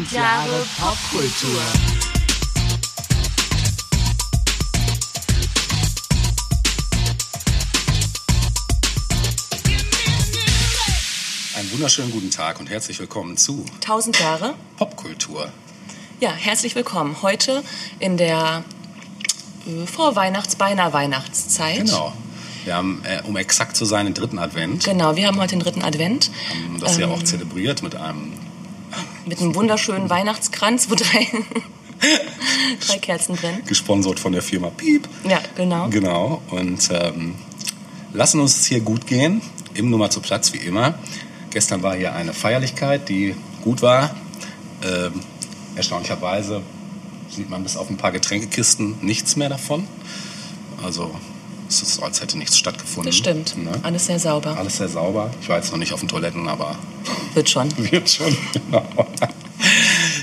1000 Jahre Popkultur. Einen wunderschönen guten Tag und herzlich willkommen zu 1000 Jahre Popkultur. Ja, herzlich willkommen. Heute in der äh, Vorweihnachts-, beinahe Weihnachtszeit. Genau. Wir haben, äh, um exakt zu sein, den dritten Advent. Genau, wir haben heute den dritten Advent Haben das ja auch zelebriert mit einem. Mit einem wunderschönen Weihnachtskranz, wo drei, drei Kerzen drin. gesponsert von der Firma Piep. Ja, genau. Genau. Und ähm, lassen uns es hier gut gehen. Im Nummer zu Platz wie immer. Gestern war hier eine Feierlichkeit, die gut war. Ähm, erstaunlicherweise sieht man bis auf ein paar Getränkekisten nichts mehr davon. Also es ist so, als hätte nichts stattgefunden. Das stimmt. Ne? Alles sehr sauber. Alles sehr sauber. Ich war jetzt noch nicht auf den Toiletten, aber Wird schon. wird schon. Genau.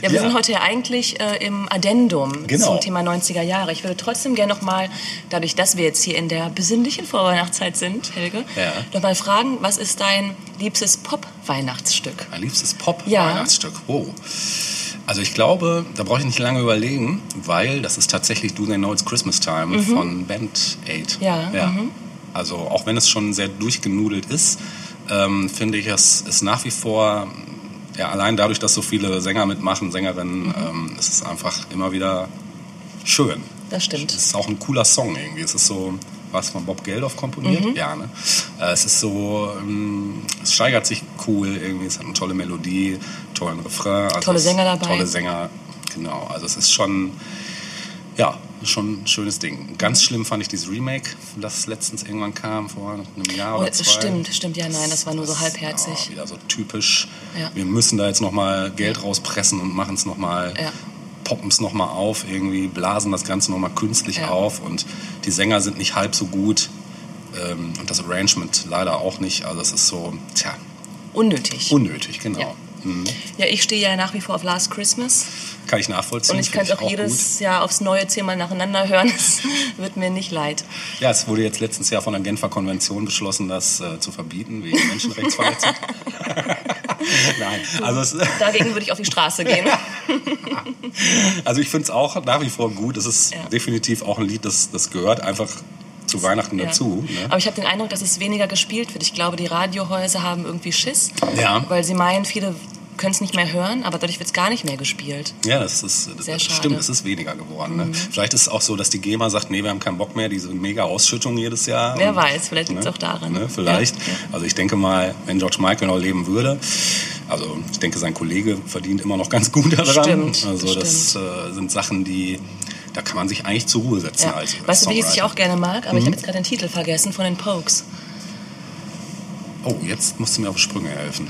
Ja, wir Ja. sind heute ja eigentlich äh, im Addendum Genau. zum Thema 90er Jahre. Ich würde trotzdem gerne nochmal, dadurch, dass wir jetzt hier in der besinnlichen Vorweihnachtszeit sind, Helge, Ja. noch mal fragen, was ist dein liebstes Pop-Weihnachtsstück? Mein liebstes Ja. Pop-Weihnachtsstück. Wow. Also ich glaube, da brauche ich nicht lange überlegen, weil das ist tatsächlich Do They Know It's Christmas Time von Band 8. Mhm. Ja, mhm. Also auch wenn es schon sehr durchgenudelt ist, ähm, finde ich, es ist nach wie vor, ja, allein dadurch, dass so viele Sänger mitmachen, Sängerinnen, Mhm. ähm, es ist einfach immer wieder schön. Das stimmt. Es ist auch ein cooler Song irgendwie. Es ist so, was von Bob Geldof komponiert? Mhm. Ja, ne? Äh, Es ist so, ähm, es steigert sich cool irgendwie. Es hat eine tolle Melodie, tollen Refrain. Also Tolle Sänger dabei. Tolle Sänger, genau. Also es ist schon, ja, schon ein schönes Ding. Ganz schlimm fand ich dieses Remake, das letztens irgendwann kam, vor einem Jahr Oh, oder zwei. stimmt, stimmt, ja, nein, das war nur so halbherzig. Ja, wieder so typisch. Ja. Wir müssen da jetzt nochmal Geld rauspressen und machen es nochmal, Ja. Poppen es nochmal auf, irgendwie blasen das Ganze nochmal künstlich Ja. auf und die Sänger sind nicht halb so gut ähm, und das Arrangement leider auch nicht. Also es ist so, tja, Unnötig. unnötig, genau. Ja. Ja, ich stehe ja nach wie vor auf Last Christmas Kann ich nachvollziehen. und ich kann es auch jedes Jahr aufs Neue zehnmal nacheinander hören. Es wird mir nicht leid. gut. Ja, es wurde jetzt letztens Jahr von der Genfer Konvention beschlossen, das äh, zu verbieten wegen Menschenrechtsverletzung. Nein, also Dagegen würde ich auf die Straße gehen. Also ich finde es auch nach wie vor gut. Es ist Ja. definitiv auch ein Lied, das, das gehört einfach zu Weihnachten Ja. dazu. Ne? Aber ich habe den Eindruck, dass es weniger gespielt wird. Ich glaube, die Radiohäuser haben irgendwie Schiss, Ja. weil sie meinen, viele können es nicht mehr hören, aber dadurch wird es gar nicht mehr gespielt. Ja, das ist das Sehr schade. Mhm. stimmt, es ist weniger geworden. Ne? Vielleicht ist es auch so, dass die GEMA sagt, nee, wir haben keinen Bock mehr, diese mega Ausschüttung jedes Jahr. Wer Und, weiß, vielleicht liegt's auch daran. Ne? Vielleicht. Ja, Also ich denke mal, wenn George Michael noch leben würde, also ich denke, sein Kollege verdient immer noch ganz gut daran. Stimmt, also das äh, sind Sachen, die da kann man sich eigentlich zur Ruhe setzen Ja. als Weißt du, wie ich Songwriter. auch gerne mag? Aber ich Mhm. habe jetzt gerade den Titel vergessen von den Pokes. Oh, jetzt musst du mir auf Sprünge helfen.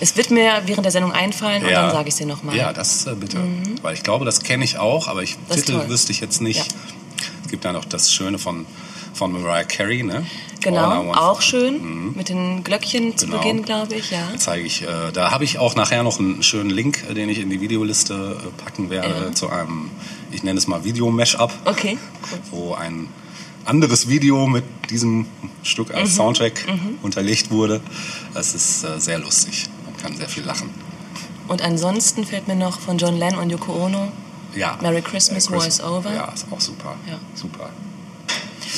Es wird mir während der Sendung einfallen und dann sage ich es dir nochmal. Ja, das äh, bitte. Weil ich glaube, das kenne ich auch, aber ich, Das Titel wüsste ich jetzt nicht. Ja. Es gibt da noch das Schöne von, von Mariah Carey, ne? Genau, auch schön. Mit den Glöckchen zu Genau. Beginn, glaube ich, ja. Zeige ich, äh, da habe ich auch nachher noch einen schönen Link, äh, den ich in die Videoliste äh, packen werde Ja. zu einem, ich nenne es mal Video-Mash-up, Okay, cool. wo ein anderes Video mit diesem Stück Mhm. als Soundtrack unterlegt wurde. Das ist äh, sehr lustig. Kann sehr viel lachen. Und ansonsten fällt mir noch von John Lennon und Yoko Ono. Ja. Merry Christmas, Merry Voice Over. Ja, ist auch super. Ja. Super.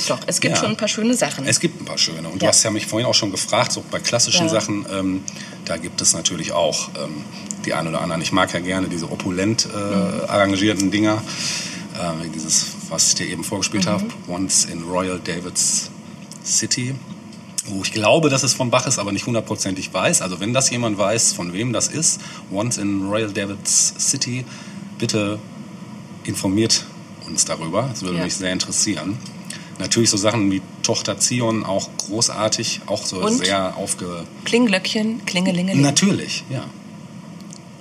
Doch, es gibt Ja. schon ein paar schöne Sachen. Es gibt ein paar schöne. Und du Ja. hast ja mich vorhin auch schon gefragt, so bei klassischen Ja. Sachen, ähm, da gibt es natürlich auch ähm, die ein oder anderen. Ich mag ja gerne diese opulent äh, Mhm. arrangierten Dinger. Äh, dieses, was ich dir eben vorgespielt Mhm. habe, Once in Royal David's City. Wo ich glaube, dass es von Bach ist, aber nicht hundertprozentig weiß. Also wenn das jemand weiß, von wem das ist, Once in Royal David's City, bitte informiert uns darüber. Das würde Ja. mich sehr interessieren. Natürlich so Sachen wie Tochter Zion, auch großartig, auch so Und? sehr aufge... Klingglöckchen, Klingelingeling. Natürlich, ja.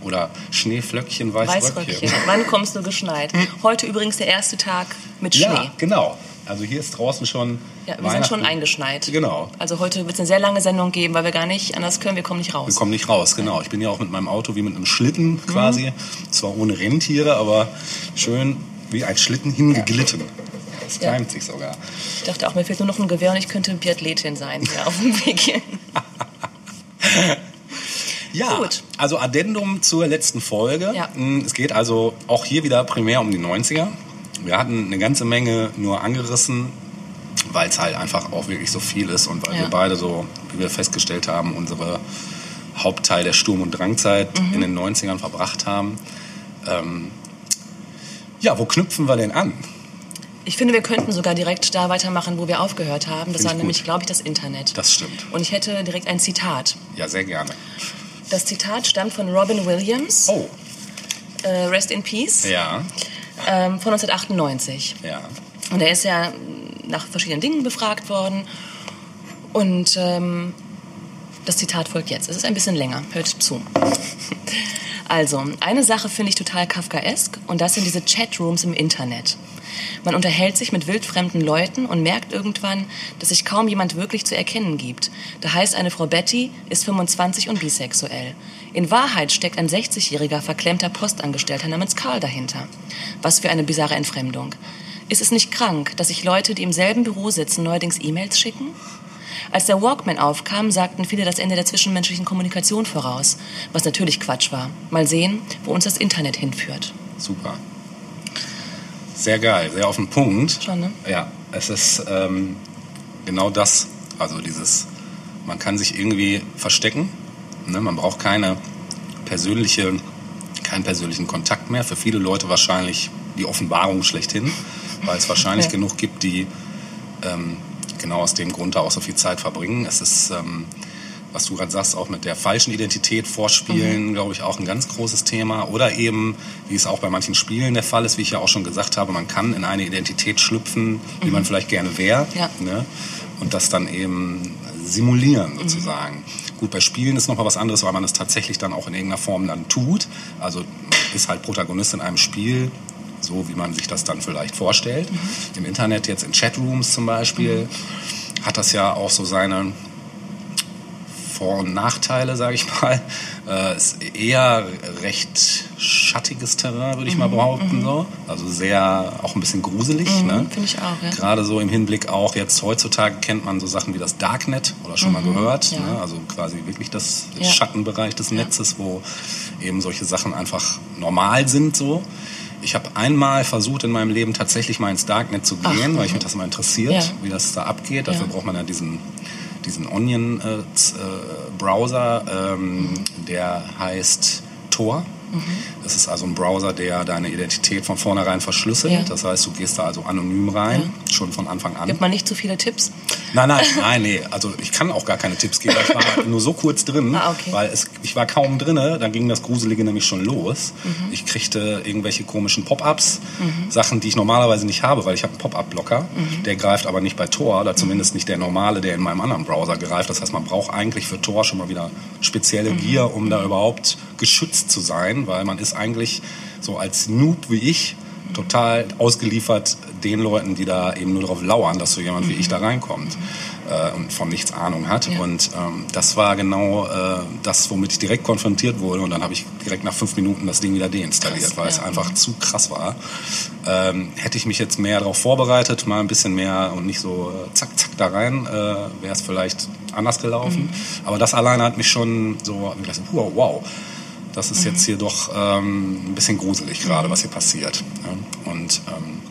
Oder Schneeflöckchen, Weißröckchen. Weißröckchen. Wann kommst du geschneit? Heute übrigens der erste Tag mit Schnee. Ja, genau. Also hier ist draußen schon Ja, wir sind schon eingeschneit. Genau. Also heute wird es eine sehr lange Sendung geben, weil wir gar nicht anders können. Wir kommen nicht raus. Wir kommen nicht raus, genau. Ich bin ja auch mit meinem Auto wie mit einem Schlitten quasi. Zwar ohne Rentiere, aber schön wie ein Schlitten hingeglitten. Das Ja. timet sich sogar. Ich dachte auch, mir fehlt nur noch ein Gewehr und ich könnte Biathletin sein hier auf dem Weg hier. Ja, Gut. also Addendum zur letzten Folge. Ja. Es geht also auch hier wieder primär um die 90er. Wir hatten eine ganze Menge nur angerissen, weil es halt einfach auch wirklich so viel ist und weil Ja. wir beide so, wie wir festgestellt haben, unsere Hauptteil der Sturm- und Drangzeit Mhm. in den 90ern verbracht haben. Ähm, ja, wo knüpfen wir denn an? Ich finde, wir könnten sogar direkt da weitermachen, wo wir aufgehört haben. Das war ich nämlich, glaube ich, das Internet. Das stimmt. Und ich hätte direkt ein Zitat. Ja, sehr gerne. Das Zitat stammt von Robin Williams, Oh, äh, Rest in Peace, ja, ähm, von 1998. ja. Und er ist ja nach verschiedenen Dingen befragt worden. Und ähm, das Zitat folgt jetzt. Es ist ein bisschen länger. Hört zu. Also, eine Sache finde ich total kafkaesk und das sind diese Chatrooms im Internet. Man unterhält sich mit wildfremden Leuten und merkt irgendwann, dass sich kaum jemand wirklich zu erkennen gibt. Da heißt eine Frau Betty, ist 25 und bisexuell. In Wahrheit steckt ein 60-jähriger verklemmter Postangestellter namens Karl dahinter. Was für eine bizarre Entfremdung. Ist es nicht krank, dass sich Leute, die im selben Büro sitzen, neuerdings E-Mails schicken? Als der Walkman aufkam, sagten viele das Ende der zwischenmenschlichen Kommunikation voraus, was natürlich Quatsch war. Mal sehen, wo uns das Internet hinführt. Super. Sehr geil, sehr auf den Punkt. Schon, ne? Ja, es ist ähm, genau das. Also dieses, man kann sich irgendwie verstecken. Ne? Man braucht keine persönliche, keinen persönlichen Kontakt mehr. Für viele Leute wahrscheinlich die Offenbarung schlechthin, weil es wahrscheinlich Ja. genug gibt, die ähm, genau aus dem Grund da auch so viel Zeit verbringen. Es ist, ähm, was du gerade sagst, auch mit der falschen Identität vorspielen, glaube ich, auch ein ganz großes Thema. Oder eben, wie es auch bei manchen Spielen der Fall ist, wie ich ja auch schon gesagt habe, man kann in eine Identität schlüpfen, die man vielleicht gerne wäre. Ja. Ne? Und das dann eben simulieren sozusagen. Gut, bei Spielen ist nochmal was anderes, weil man es tatsächlich dann auch in irgendeiner Form dann tut. Also ist halt Protagonist in einem Spiel, so wie man sich das dann vielleicht vorstellt. Im Internet, jetzt in Chatrooms zum Beispiel, hat das ja auch so seine vor- und Nachteile, sage ich mal. Äh, ist eher recht schattiges Terrain, würde ich mal behaupten. So. Also sehr, auch ein bisschen gruselig. Ne? Finde ich auch, ja. Gerade so im Hinblick auch jetzt heutzutage kennt man so Sachen wie das Darknet oder schon mal gehört. ja. Ne? Also quasi wirklich das Ja. Schattenbereich des Netzes, wo eben solche Sachen einfach normal sind so. Ich habe einmal versucht in meinem Leben tatsächlich mal ins Darknet zu gehen, Ach, weil mich mich das mal interessiert, Ja. wie das da abgeht. Dafür Ja. braucht man ja diesen, diesen Onion-Browser, ähm, der heißt Tor. Das ist also ein Browser, der deine Identität von vornherein verschlüsselt. Ja. Das heißt, du gehst da also anonym rein, schon von Anfang an. Gibt man nicht zu viele Tipps? Nein, nein, nein, nee. Also ich kann auch gar keine Tipps geben. Ich war nur so kurz drin, Ah, okay. weil es, ich war kaum drinne. Dann ging das Gruselige nämlich schon los. Mhm. Ich kriegte irgendwelche komischen Pop-ups, Sachen, die ich normalerweise nicht habe, weil ich habe einen Pop-up-Blocker. Mhm. Der greift aber nicht bei Tor, oder zumindest nicht der normale, der in meinem anderen Browser greift. Das heißt, man braucht eigentlich für Tor schon mal wieder spezielle Mhm. Gear, um da überhaupt geschützt zu sein, weil man ist eigentlich so als Noob wie ich total ausgeliefert den Leuten, die da eben nur darauf lauern, dass so jemand wie ich da reinkommt äh, und von nichts Ahnung hat. Ja. Und ähm, das war genau äh, das, womit ich direkt konfrontiert wurde. Und dann habe ich direkt nach fünf Minuten das Ding wieder deinstalliert, Krass, weil es ja. einfach zu krass war. Ähm, hätte ich mich jetzt mehr darauf vorbereitet, mal ein bisschen mehr und nicht so äh, zack, zack da rein, äh, wäre es vielleicht anders gelaufen. Aber das alleine hat mich schon so gedacht, wow, wow. Das ist jetzt hier doch ähm, ein bisschen gruselig gerade, was hier passiert. Ja? Und ähm,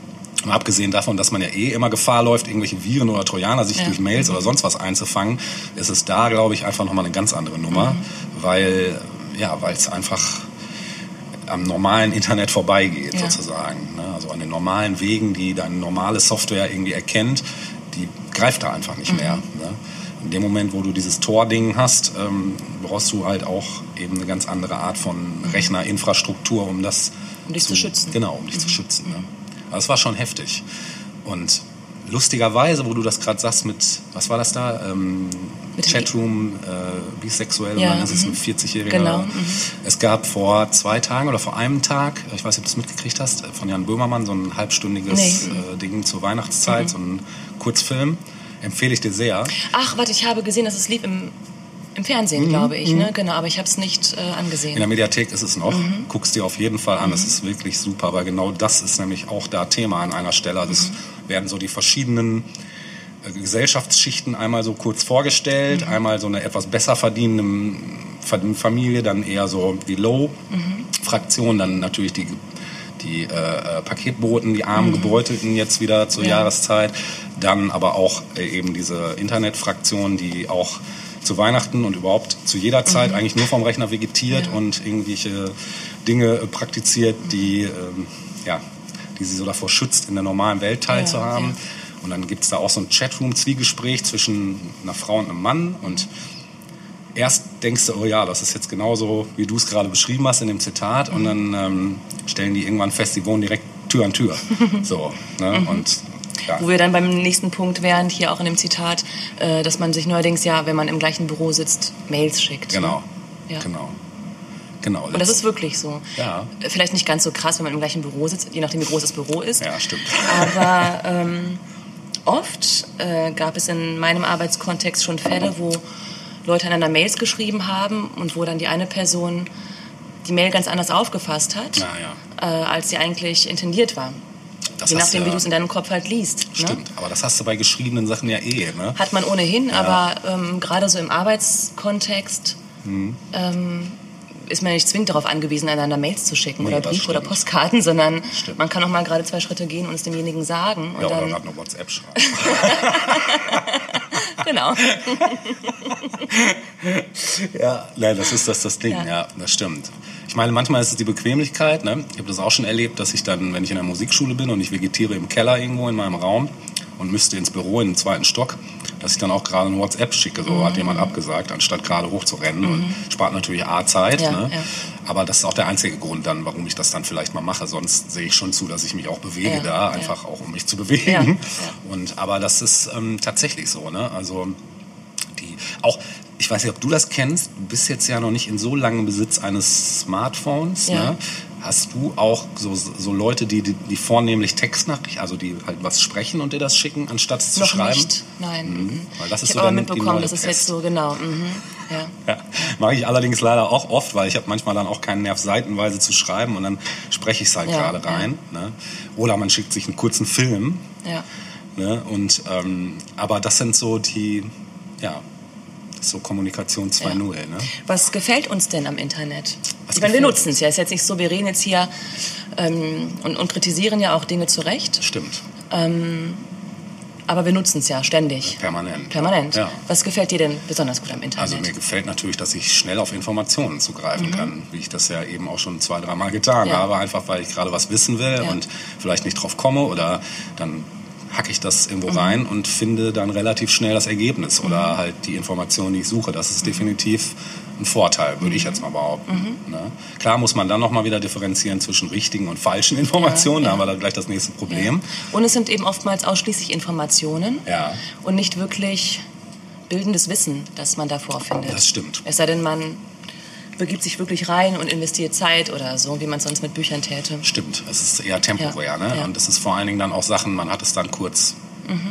Mal abgesehen davon, dass man ja eh immer Gefahr läuft, irgendwelche Viren oder Trojaner sich Ja. durch Mails oder sonst was einzufangen, ist es da, glaube ich, einfach nochmal eine ganz andere Nummer, weil ja, weil es einfach am normalen Internet vorbeigeht, Ja. sozusagen. Ne? Also an den normalen Wegen, die deine normale Software irgendwie erkennt, die greift da einfach nicht mehr. Ne? In dem Moment, wo du dieses Tor-Ding hast, ähm, brauchst du halt auch eben eine ganz andere Art von Rechnerinfrastruktur, um das Um dich zu schützen. Genau, um dich zu schützen. Ne? Aber es war schon heftig. Und lustigerweise, wo du das gerade sagst mit, was war das da? Ähm, Chatroom, äh, bisexuell, Ja, und dann ist es ein mhm. 40-Jähriger. Genau, mhm. Es gab vor zwei Tagen oder vor einem Tag, ich weiß nicht, ob du es mitgekriegt hast, von Jan Böhmermann so ein halbstündiges Nee. Mhm. äh, Ding zur Weihnachtszeit, so ein Kurzfilm. Empfehle ich dir sehr. Ach, warte, ich habe gesehen, dass es lief im, im Fernsehen, glaube ich. Ne? Genau, aber ich habe es nicht äh, In der angesehen. Mediathek ist es noch. Mhm. Guck's dir auf jeden Fall an. Es ist wirklich super, weil genau das ist nämlich auch da Thema an einer Stelle. Also es Mhm. werden so die verschiedenen äh, Gesellschaftsschichten einmal so kurz vorgestellt, einmal so eine etwas besser verdienende verdienende Familie, dann eher so die Low-Fraktion, dann natürlich die die äh, äh, Paketboten, die armen Gebeutelten jetzt wieder zur Ja. Jahreszeit, dann aber auch äh, eben diese Internetfraktion, die auch zu Weihnachten und überhaupt zu jeder Zeit eigentlich nur vom Rechner vegetiert Ja. und irgendwelche Dinge äh, praktiziert, die, ähm, ja, die sie so davor schützt, in der normalen Welt teilzuhaben. ja. Und dann gibt es da auch so ein Chatroom-Zwiegespräch zwischen einer Frau und einem Mann und erst denkst du, oh ja, das ist jetzt genauso, wie du es gerade beschrieben hast in dem Zitat. Und dann ähm, stellen die irgendwann fest, die wohnen direkt Tür an Tür. So, ne? Und ja, Wo wir dann beim nächsten Punkt wären, hier auch in dem Zitat, äh, dass man sich neuerdings ja, wenn man im gleichen Büro sitzt, Mails schickt. genau, Ja. genau. Genau. Und das ist wirklich so. Ja. Vielleicht nicht ganz so krass, wenn man im gleichen Büro sitzt, je nachdem, wie groß das Büro ist. ja, stimmt. Aber ähm, oft äh, gab es in meinem Arbeitskontext schon Fälle, wo Leute einander Mails geschrieben haben und wo dann die eine Person die Mail ganz anders aufgefasst hat, Ja, ja. Äh, als sie eigentlich intendiert war. Das Je nachdem, du wie ja- du es in deinem Kopf halt liest. Ne? Stimmt, aber das hast du bei geschriebenen Sachen ja eh, ne? Hat man ohnehin, aber ähm, gerade so im Arbeitskontext Mhm. ähm, ist man nicht zwingend darauf angewiesen, einander Mails zu schicken Nee, oder Briefe oder. Postkarten, sondern Stimmt. man kann auch mal gerade zwei Schritte gehen und es demjenigen sagen. Und Ja, oder dann, gerade eine WhatsApp schreiben. genau. Ja, nein, das ist das, das Ding, Ja. ja. das stimmt. Ich meine, manchmal ist es die Bequemlichkeit. Ne? Ich habe das auch schon erlebt, dass ich dann, wenn ich in der Musikschule bin und ich vegetiere im Keller irgendwo in meinem Raum und müsste ins Büro in den zweiten Stock, dass ich dann auch gerade eine WhatsApp schicke, so Mhm. hat jemand abgesagt, anstatt gerade hochzurennen und spart natürlich A Zeit. Ja, ne? ja. Aber das ist auch der einzige Grund dann, warum ich das dann vielleicht mal mache. Sonst sehe ich schon zu, dass ich mich auch bewege Ja, da, einfach auch um mich zu bewegen. Und aber das ist ähm, tatsächlich so, ne? Also die auch ich weiß nicht, ob du das kennst, du bist jetzt ja noch nicht in so langem Besitz eines Smartphones. Ja. Ne? Hast du auch so, so Leute, die, die, die vornehmlich Textnachrichten, also die halt was sprechen und dir das schicken, anstatt es zu Noch schreiben? nicht, nein. mhm. Weil das ist ich so habe aber mitbekommen, das ist jetzt so, genau. Mhm. Ja. Ja, mache ich allerdings leider auch oft, weil ich habe manchmal dann auch keinen Nerv, seitenweise zu schreiben und dann spreche ich es halt Ja, gerade ja. rein. Ne? Oder man schickt sich einen kurzen Film. Ja. Ne? Und, ähm, aber das sind so die, ja, ist so Kommunikation 2.0. Ne? Was gefällt uns denn am Internet? Was ich meine, wir nutzen es ja. Es ist jetzt nicht so, wir reden jetzt hier ähm, und, und kritisieren ja auch Dinge zurecht, Stimmt, aber wir nutzen es ja ständig. permanent. Permanent. Ja. Was gefällt dir denn besonders gut am Internet? Also mir gefällt natürlich, dass ich schnell auf Informationen zugreifen kann, wie ich das ja eben auch schon zwei, dreimal getan Mhm. Ja. habe, einfach weil ich gerade was wissen will Ja. und vielleicht nicht drauf komme oder dann hacke ich das irgendwo Mhm. rein und finde dann relativ schnell das Ergebnis oder halt die Information, die ich suche. Das ist definitiv ein Vorteil, würde ich Mhm. jetzt mal behaupten. Ne? Klar muss man dann nochmal wieder differenzieren zwischen richtigen und falschen Informationen, Ja, da haben ja. wir dann gleich das nächste Problem. Und es sind eben oftmals ausschließlich Informationen Ja. und nicht wirklich bildendes Wissen, das man da vorfindet. Das stimmt. Es sei denn, man begibt sich wirklich rein und investiert Zeit oder so, wie man es sonst mit Büchern täte. Stimmt, es ist eher temporär. Ja, Ne? ja. Und es ist vor allen Dingen dann auch Sachen, man hat es dann kurz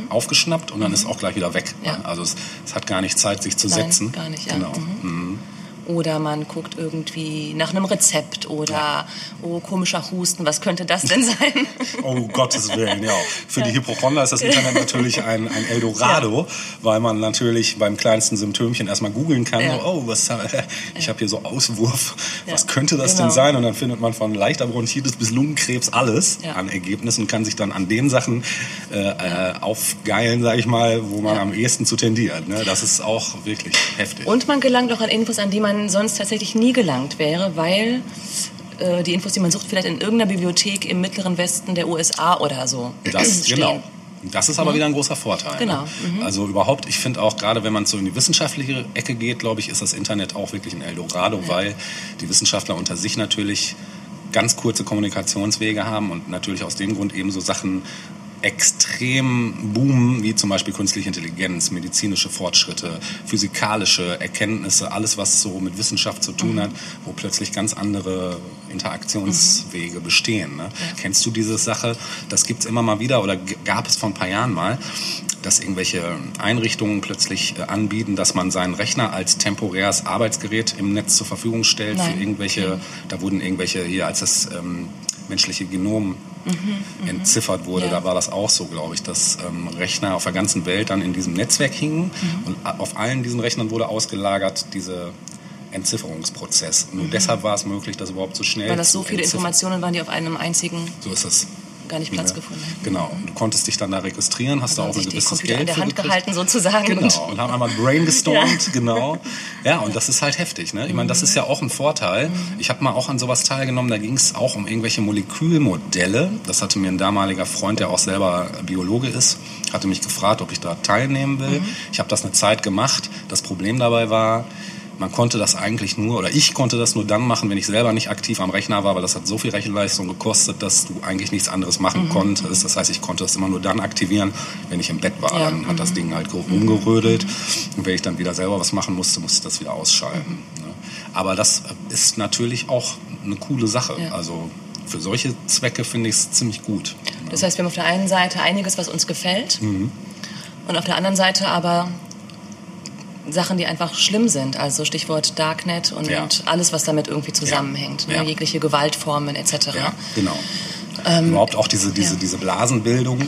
aufgeschnappt und dann ist auch gleich wieder weg. Mhm. Ja. Ne? Also es, es hat gar nicht Zeit, sich zu Nein, setzen. gar nicht, ja. Genau. Mhm. Oder man guckt irgendwie nach einem Rezept oder, oh, komischer Husten, was könnte das denn sein? Oh Gottes Willen, ja. Für die Hypochonder ist das Internet natürlich ein, ein Eldorado, weil man natürlich beim kleinsten Symptomchen erstmal googeln kann. Ja. So, oh, was, ich habe hier so Auswurf. Was Ja, könnte das genau. denn sein? Und dann findet man von leichter Bronchitis bis Lungenkrebs alles Ja. an Ergebnissen und kann sich dann an den Sachen äh, äh, aufgeilen, sage ich mal, wo man Ja. am ehesten zu tendiert. Ne? Das ist auch wirklich heftig. Und man gelangt auch an Infos, an die man sonst tatsächlich nie gelangt wäre, weil äh, die Infos, die man sucht, vielleicht in irgendeiner Bibliothek im mittleren Westen der USA oder so Das, stehen. genau. Das ist aber wieder ein großer Vorteil. Genau. Ne? Also überhaupt, ich finde auch gerade, wenn man so in die wissenschaftliche Ecke geht, glaube ich, ist das Internet auch wirklich ein Eldorado, weil die Wissenschaftler unter sich natürlich ganz kurze Kommunikationswege haben und natürlich aus dem Grund eben so Sachen extrem boomen, wie zum Beispiel künstliche Intelligenz, medizinische Fortschritte, physikalische Erkenntnisse, alles, was so mit Wissenschaft zu tun hat, wo plötzlich ganz andere Interaktionswege bestehen. Ne? Kennst du diese Sache? Das gibt's immer mal wieder oder gab es vor ein paar Jahren mal, dass irgendwelche Einrichtungen plötzlich äh, anbieten, dass man seinen Rechner als temporäres Arbeitsgerät im Netz zur Verfügung stellt Nein. für irgendwelche, da wurden irgendwelche hier als das ähm, menschliche Genom entziffert wurde, Mhm, Ja. da war das auch so, glaube ich, dass ähm, Rechner auf der ganzen Welt dann in diesem Netzwerk hingen Mhm. und auf allen diesen Rechnern wurde ausgelagert diese Entzifferungsprozess. Nur deshalb war es möglich, das überhaupt so schnell Mhm. Weil das so viele. Informationen waren, die auf einem einzigen So ist es. Gar nicht Platz Ja. gefunden. Genau. Und du konntest dich dann da registrieren, hast da Haben auch ein gewisses Computer Geld in der Hand gekriegt. gehalten sozusagen. Genau, und haben einmal brainstormt, genau. Ja, und das ist halt heftig. Ne? Ich meine, das ist ja auch ein Vorteil. Ich habe mal auch an sowas teilgenommen, da ging es auch um irgendwelche Molekülmodelle. Das hatte mir ein damaliger Freund, der auch selber Biologe ist, hatte mich gefragt, ob ich da teilnehmen will. Ich habe das eine Zeit gemacht. Das Problem dabei war, man konnte das eigentlich nur, oder ich konnte das nur dann machen, wenn ich selber nicht aktiv am Rechner war, weil das hat so viel Rechenleistung gekostet, dass du eigentlich nichts anderes machen konntest. Das heißt, ich konnte das immer nur dann aktivieren, wenn ich im Bett war. Ja. Dann hat das Ding halt rumgerödelt. Und wenn ich dann wieder selber was machen musste, musste ich das wieder ausschalten. Ne? Aber das ist natürlich auch eine coole Sache. Ja. Also für solche Zwecke finde ich es ziemlich gut. ne? Das heißt, wir haben auf der einen Seite einiges, was uns gefällt Mhm. und auf der anderen Seite aber Sachen, die einfach schlimm sind. Also Stichwort Darknet und Ja. alles, was damit irgendwie zusammenhängt. Ne? Ja. Jegliche Gewaltformen etc. Ja, genau. Überhaupt auch diese, diese, Ähm, diese Blasenbildung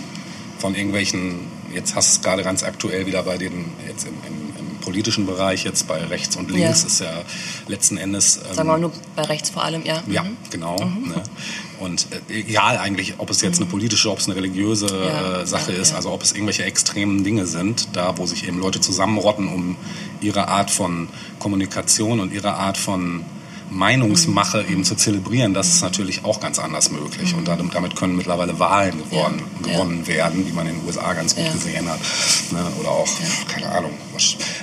von irgendwelchen, jetzt hast du es gerade ganz aktuell wieder bei den, jetzt im, im politischen Bereich, jetzt bei rechts und links, Ja. ist ja letzten Endes. ähm, Sagen wir mal nur bei rechts vor allem, ja. Ja, Mhm. genau. Ne? Und äh, egal eigentlich, ob es jetzt eine politische, ob es eine religiöse Ja, äh, Sache ja, ist, also ob es irgendwelche extremen Dinge sind, da wo sich eben Leute zusammenrotten, um ihre Art von Kommunikation und ihre Art von Meinungsmache Mhm. eben zu zelebrieren, das ist natürlich auch ganz anders möglich. Und damit, können mittlerweile Wahlen geworden, Ja, gewonnen werden, wie man in den USA ganz gut Ja. gesehen hat. Ne? Oder auch, keine Ahnung.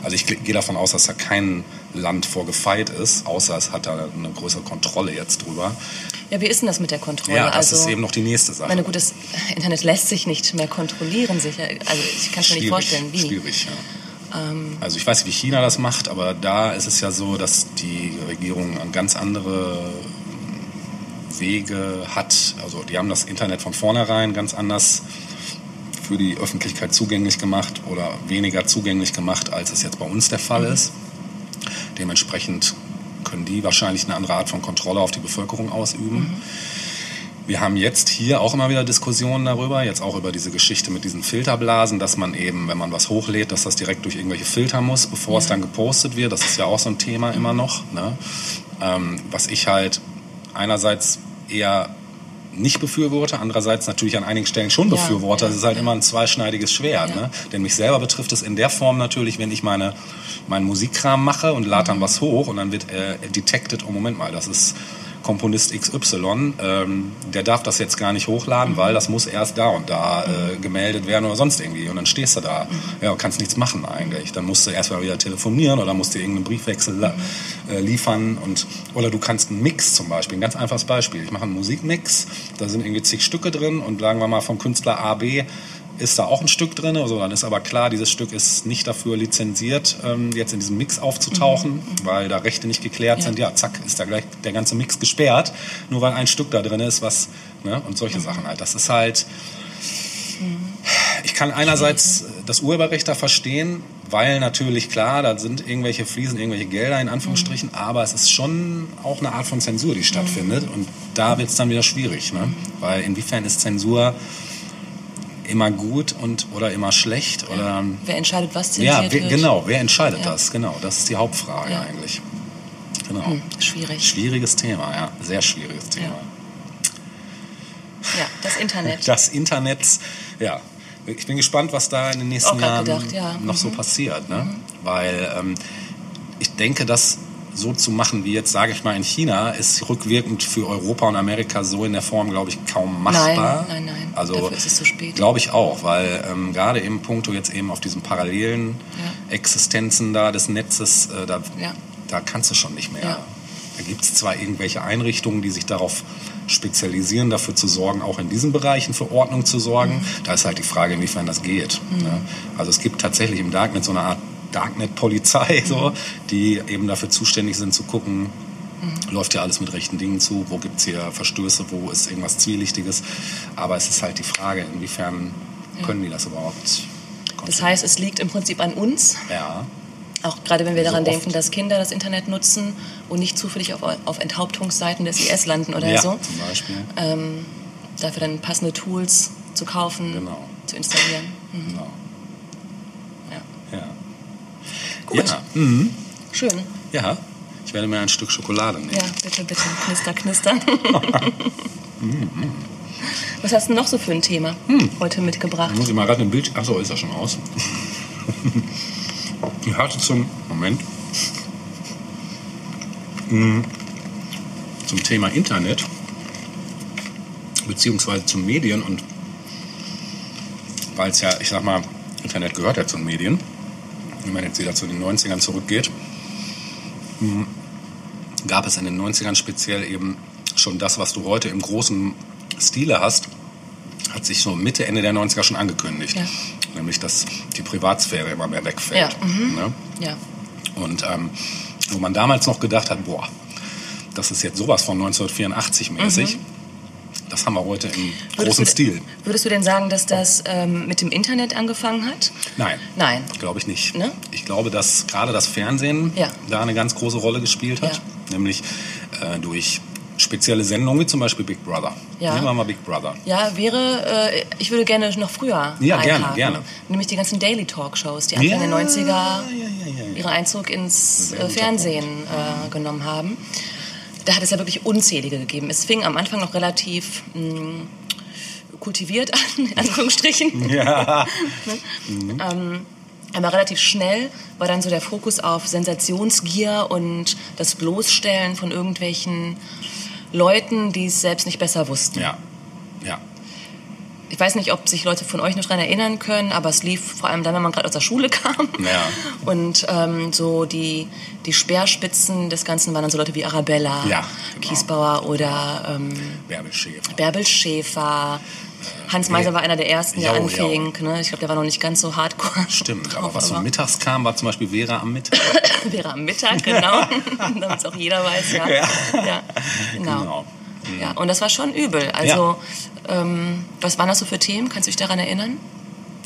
Also ich gehe davon aus, dass da kein Land vorgefeit ist, außer es hat da eine größere Kontrolle jetzt drüber. Ja, wie ist denn das mit der Kontrolle? Ja, das also, ist eben noch die nächste Sache. meine, gut, das Internet lässt sich nicht mehr kontrollieren, sicher. Also ich kann es mir nicht vorstellen, wie. Schwierig, ja. Also ich weiß nicht, wie China das macht, aber da ist es ja so, dass die Regierung an ganz andere Wege hat. Also die haben das Internet von vornherein ganz anders für die Öffentlichkeit zugänglich gemacht oder weniger zugänglich gemacht, als es jetzt bei uns der Fall Mhm. ist. Dementsprechend können die wahrscheinlich eine andere Art von Kontrolle auf die Bevölkerung ausüben. Mhm. Wir haben jetzt hier auch immer wieder Diskussionen darüber, jetzt auch über diese Geschichte mit diesen Filterblasen, dass man eben, wenn man was hochlädt, dass das direkt durch irgendwelche Filter muss, bevor es dann gepostet wird. Das ist ja auch so ein Thema immer noch. Ne? Ähm, was ich halt einerseits eher nicht befürworte, andererseits natürlich an einigen Stellen schon Ja, befürworte. ja, Das ist halt ja. immer ein zweischneidiges Schwert. Ja. Ne? Denn mich selber betrifft es in der Form natürlich, wenn ich meine, meinen Musikkram mache und lade dann Mhm. was hoch und dann wird äh, detected, oh Moment mal, das ist Komponist XY, ähm, der darf das jetzt gar nicht hochladen, weil das muss erst da und da äh, gemeldet werden oder sonst irgendwie. Und dann stehst du da. Ja, und kannst nichts machen eigentlich. Dann musst du erst mal wieder telefonieren oder musst dir irgendeinen Briefwechsel äh, liefern. Und, oder du kannst einen Mix zum Beispiel, ein ganz einfaches Beispiel. Ich mache einen Musikmix, da sind irgendwie zig Stücke drin und sagen wir mal vom Künstler A, B ist da auch ein Stück drin. Also dann ist aber klar, dieses Stück ist nicht dafür lizenziert, ähm, jetzt in diesem Mix aufzutauchen, weil da Rechte nicht geklärt Ja. sind. Ja, zack, ist da gleich der ganze Mix gesperrt, nur weil ein Stück da drin ist, was, ne, und solche Sachen halt. Das ist halt, ich kann einerseits das Urheberrecht da verstehen, weil natürlich klar, da sind irgendwelche Fliesen, irgendwelche Gelder in Anführungsstrichen, aber es ist schon auch eine Art von Zensur, die stattfindet. Und da wird es dann wieder schwierig, ne? Weil inwiefern ist Zensur immer gut und oder immer schlecht oder Wer entscheidet, was ja, wer, genau, wer entscheidet Ja. das? Genau, das ist die Hauptfrage Ja. eigentlich. Genau. Hm, schwierig. Schwieriges Thema, ja, sehr schwieriges Thema. Ja, das Internet. Das Internet, ja. Ich bin gespannt, was da in den nächsten Jahren gedacht, ja. noch so Mhm. passiert. Ne? Weil ähm, ich denke, das so zu machen wie jetzt, sage ich mal, in China, ist rückwirkend für Europa und Amerika so in der Form, glaube ich, kaum machbar. Nein, nein, nein. Also, Dafür ist es zu spät. Glaube ich auch, weil ähm, gerade im Punkto jetzt eben auf diesen parallelen Ja. Existenzen da des Netzes, äh, da, Ja. da kannst du schon nicht mehr. Ja. Da gibt es zwar irgendwelche Einrichtungen, die sich darauf spezialisieren, dafür zu sorgen, auch in diesen Bereichen für Ordnung zu sorgen. Mhm. Da ist halt die Frage, inwiefern das geht. Ne? Also es gibt tatsächlich im Darknet so eine Art Darknet-Polizei, so, die eben dafür zuständig sind zu gucken, läuft hier alles mit rechten Dingen zu, wo gibt es hier Verstöße, wo ist irgendwas Zwielichtiges. Aber es ist halt die Frage, inwiefern können die das überhaupt Das heißt, es liegt im Prinzip an uns, ja, auch gerade wenn wir So daran oft. denken, dass Kinder das Internet nutzen und nicht zufällig auf, auf Enthauptungsseiten des IS landen oder ja so. zum Beispiel. dafür dann passende Tools zu kaufen, Genau. zu installieren. Mhm. Genau. Ja. Ja. Gut. Ja. Mhm. Schön. ja. Ich werde mir ein Stück Schokolade nehmen. Ja, bitte, bitte. Knister, knister. Was hast du noch so für ein Thema heute mitgebracht? Muss ich mal gerade ein Bild. Achso, ist er schon aus. ich hatte zum. Moment. Mm, Zum Thema Internet. Beziehungsweise zu Medien und. Weil es ja, ich sag mal, Internet gehört ja zu den Medien. Wenn man jetzt wieder zu den 90ern zurückgeht, mm, gab es in den 90ern speziell eben schon das, was du heute im großen Stile hast, hat sich so Mitte, Ende der 90er schon angekündigt. Ja. Nämlich, dass die Privatsphäre immer mehr wegfällt. Ja, mhm. Ne? Ja. Und ähm, wo man damals noch gedacht hat, boah, das ist jetzt sowas von 1984 mäßig, das haben wir heute im. Würdest großen du, Stil. Würdest du denn sagen, dass das ähm, mit dem Internet angefangen hat? Nein. Nein. Glaube ich nicht. Ne? Ich glaube, dass gerade das Fernsehen Ja. da eine ganz große Rolle gespielt hat. Ja. Nämlich äh, durch spezielle Sendungen wie zum Beispiel Big Brother. Ja. Nehmen wir mal Big Brother. Ja, wäre, äh, ich würde gerne noch früher Ja, gerne, einhaken. gerne. Nämlich die ganzen Daily Talkshows, die Anfang der 90er ja, ja, ja, ja. ihren Einzug ins äh, Fernsehen äh, genommen haben. Da hat es ja wirklich unzählige gegeben. Es fing am Anfang noch relativ mh, kultiviert an, in Anführungsstrichen. Ja. Aber relativ schnell war dann so der Fokus auf Sensationsgier und das Bloßstellen von irgendwelchen Leuten, die es selbst nicht besser wussten. ja. Ja. Ich weiß nicht, ob sich Leute von euch noch daran erinnern können, aber es lief vor allem dann, wenn man gerade aus der Schule kam. Ja. Und ähm, so die, die Speerspitzen des Ganzen waren dann so Leute wie Arabella, Ja, genau. Kiesbauer oder ähm, Bärbel Schäfer. Bärbel Schäfer. Hans Meiser war einer der ersten, der Jo, anfing. Ne? Ich glaube, der war noch nicht ganz so hardcore. Stimmt, aber drauf, was so mittags kam, war zum Beispiel Vera am Mittag. Wäre am Mittag, genau. Damit es auch jeder weiß, ja. Ja. ja. Genau. Genau. Ja, und das war schon übel. Also, ähm, was waren das so für Themen? Kannst du dich daran erinnern?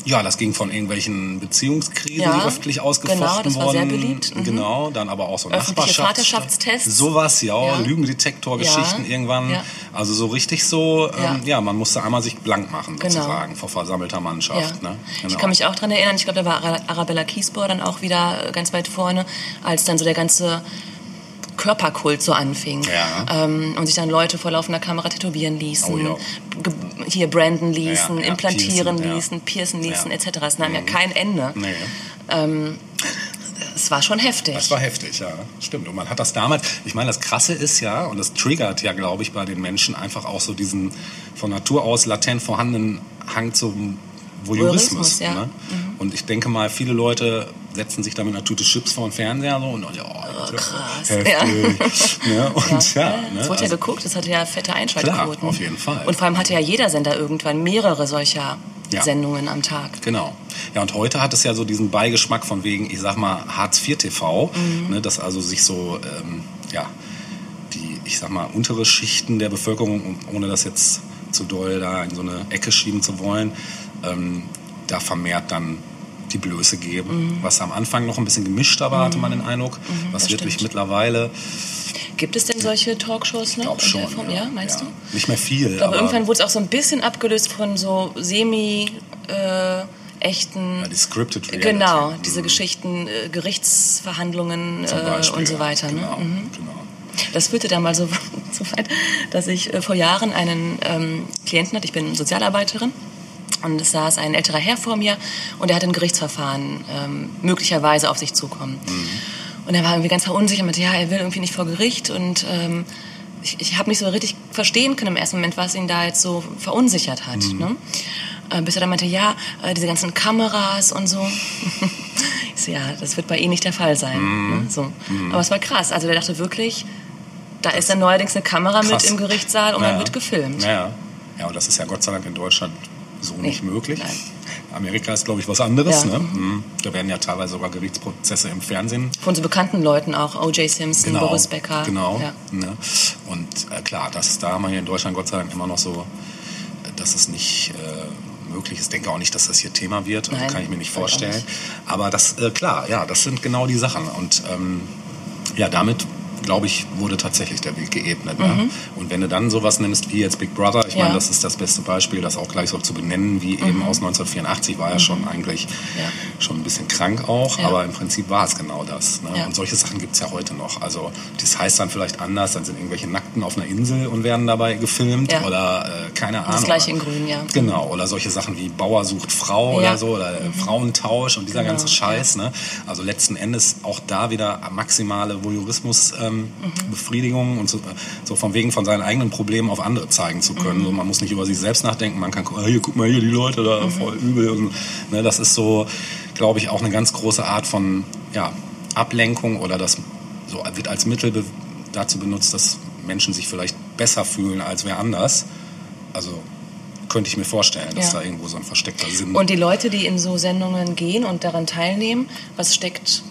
Ja, das ging von irgendwelchen Beziehungskrisen, Ja, die öffentlich ausgefochten genau, das war sehr wurden. beliebt. Mhm. Genau, dann aber auch so Öffentliche Nachbarschafts- Vaterschaftstests. Sowas, ja, Ja. Lügendetektorgeschichten Ja, irgendwann. ja. Also so richtig so, ähm, Ja. ja. man musste einmal sich blank machen, Genau. sozusagen, vor versammelter Mannschaft. Ne? Genau. Ich kann mich auch daran erinnern, ich glaube, da war Ara- Arabella Kiesbauer dann auch wieder äh, ganz weit vorne, als dann so der ganze Körperkult so anfing. Ja. Ähm, und sich dann Leute vor laufender Kamera tätowieren ließen, Oh ja. hier branden ließen, Ja, implantieren piercen, ließen, piercen ließen. Mhm. etc. Es nahm ja kein Ende. Nee. Es war schon heftig. Das war heftig, ja. Stimmt. Und man hat das damals, ich meine, das Krasse ist ja, und das triggert ja, glaube ich, bei den Menschen einfach auch so diesen von Natur aus latent vorhandenen Hang zum Voyeurismus. Voyeurismus, ja. Ne? Und ich denke mal, viele Leute setzen sich da mit einer Tüte Chips vor den Fernseher so und ja, oh, krass, heftig. ja. Ne? Und ja, Ja, ne? es wurde ja also- geguckt, es hatte ja fette Einschaltquoten. Klar, auf jeden Fall. Und vor allem hatte ja jeder Sender irgendwann mehrere solcher Ja. Sendungen am Tag. Genau. Ja, und heute hat es ja so diesen Beigeschmack von wegen, ich sag mal, Hartz IV TV, Mhm. ne, dass also sich so, ähm, ja, die, ich sag mal, untere Schichten der Bevölkerung, ohne das jetzt zu doll da in so eine Ecke schieben zu wollen, ähm, da vermehrt dann die Blöße geben. Was am Anfang noch ein bisschen gemischter war, hatte man den Eindruck, was Mhm. das wirklich stimmt. mittlerweile, Gibt es denn solche Talkshows noch? der schon, Form? Ja, meinst du? Nicht mehr viel, Ich glaube, aber irgendwann wurde es auch so ein bisschen abgelöst von so semi äh, echten. ja, die Scripted Reality. genau, Mhm. diese Geschichten, äh, Gerichtsverhandlungen äh, und so weiter. Genau, Ne? Mhm. genau. Das führte dann mal so, so weit, dass ich äh, vor Jahren einen ähm, Klienten hatte. Ich bin Sozialarbeiterin. Und es saß ein älterer Herr vor mir und er hatte ein Gerichtsverfahren ähm, möglicherweise auf sich zukommen. Und er war irgendwie ganz verunsichert und meinte, ja, er will irgendwie nicht vor Gericht. Und ähm, ich, ich habe nicht so richtig verstehen können im ersten Moment, was ihn da jetzt so verunsichert hat. Ne? Äh, bis er dann meinte, ja, äh, diese ganzen Kameras und so. ich so, ja, das wird bei Ihnen nicht der Fall sein. Ne? So. Aber es war krass. Also der dachte wirklich, da ist dann neuerdings eine Kamera Krass. mit im Gerichtssaal und Ja. man wird gefilmt. Ja. ja, und das ist ja Gott sei Dank in Deutschland so nicht möglich. nein. Amerika ist, glaube ich, was anderes. Ja. Ne? Mhm. Da werden ja teilweise sogar Gerichtsprozesse im Fernsehen. Von so bekannten Leuten auch, O.J. Simpson, Boris Becker. Genau. Ja. Ne? Und äh, klar, das, da haben wir hier in Deutschland Gott sei Dank immer noch so, äh, dass es nicht äh, möglich ist. Ich denke auch nicht, dass das hier Thema wird. Also Nein, kann ich mir nicht vorstellen. Aber das, äh, klar, ja, das sind genau die Sachen. Und ähm, ja, damit glaube ich, wurde tatsächlich der Weg geebnet. Ne? Und wenn du dann sowas nimmst wie jetzt Big Brother, ich Mhm. Ja. meine, das ist das beste Beispiel, das auch gleich so zu benennen, wie eben aus 1984 war ja schon eigentlich Mhm. Ja. schon ein bisschen krank auch, aber im Prinzip war es genau das. Ne? Und solche Sachen gibt es ja heute noch. Also das heißt dann vielleicht anders, dann sind irgendwelche Nackten auf einer Insel und werden dabei gefilmt oder äh, keine Ahnung. Das gleiche in Grün, ja. Genau, oder solche Sachen wie Bauer sucht Frau oder so, oder äh, Frauentausch und dieser Genau, ganze Scheiß. Ne? Also letzten Endes auch da wieder maximale Voyeurismus-Befriedigung und so, so von wegen von seinen eigenen Problemen auf andere zeigen zu können. So, man muss nicht über sich selbst nachdenken, man kann gucken, hier, guck mal hier, die Leute da, voll übel. Und, ne, das ist so, glaube ich, auch eine ganz große Art von ja, Ablenkung oder das so wird als Mittel dazu benutzt, dass Menschen sich vielleicht besser fühlen als wer anders. Also könnte ich mir vorstellen, dass Ja. da irgendwo so ein versteckter Sinn Und die Leute, die in so Sendungen gehen und daran teilnehmen, was steckt,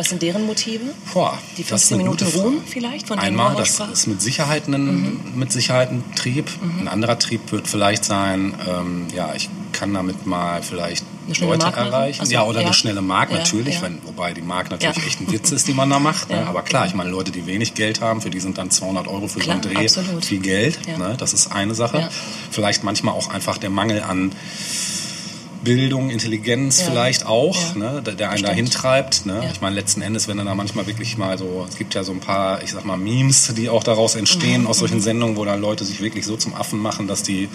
was sind deren Motive? Boah, Die das ist 15 eine Minuten. Ruhm vielleicht, von Einmal, das ist mit Sicherheit ein, mit Sicherheit ein Trieb. Ein anderer Trieb wird vielleicht sein, ähm, ja, ich kann damit mal vielleicht Leute Mark erreichen. Ach so, ja, oder ja. eine schnelle Mark Ja, natürlich, ja. Wenn, wobei die Mark natürlich Ja. echt ein Witz ist, die man da macht. Ne? Ja. Aber klar, ich meine, Leute, die wenig Geld haben, für die sind dann 200 Euro für Klar, so einen Dreh absolut. viel Geld. Ja. Ne? Das ist eine Sache. Ja. Vielleicht manchmal auch einfach der Mangel an Bildung, Intelligenz Ja. vielleicht auch, Ja. ne, der, der einen Stimmt. dahin treibt. Ne? Ja. Ich meine, letzten Endes, wenn du da manchmal wirklich mal so, es gibt ja so ein paar, ich sag mal, Memes, die auch daraus entstehen, aus solchen Sendungen, wo dann Leute sich wirklich so zum Affen machen, dass die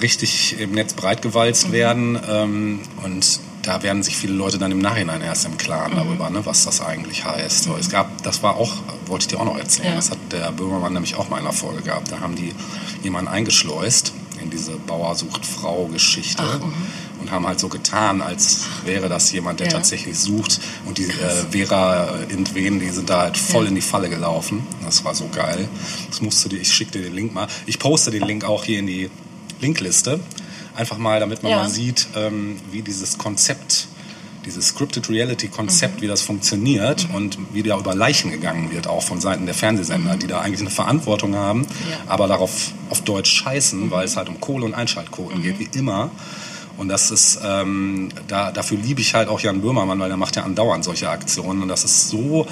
richtig im Netz breitgewalzt werden. Ähm, und da werden sich viele Leute dann im Nachhinein erst im Klaren darüber, ne, was das eigentlich heißt. So, es gab, das war auch, wollte ich dir auch noch erzählen, das hat der Böhmermann nämlich auch mal in einer Folge gehabt. Da haben die jemanden eingeschleust in diese Bauer sucht Frau Geschichte und haben halt so getan, als wäre das jemand, der Ja. tatsächlich sucht. Und die äh, Vera Intwen, die sind da halt voll Ja. in die Falle gelaufen. Das war so geil. Das musst du dir, ich schicke dir den Link mal. Ich poste den Link auch hier in die Linkliste. Einfach mal, damit man Ja. mal sieht, ähm, wie dieses Konzept, dieses Scripted Reality Konzept, wie das funktioniert und wie da über Leichen gegangen wird, auch von Seiten der Fernsehsender, die da eigentlich eine Verantwortung haben, Ja. aber darauf auf Deutsch scheißen, weil es halt um Kohle und Einschaltquoten geht, wie immer. Und das ist, ähm, da, dafür liebe ich halt auch Jan Böhmermann, weil er macht ja andauernd solche Aktionen. Und das ist so,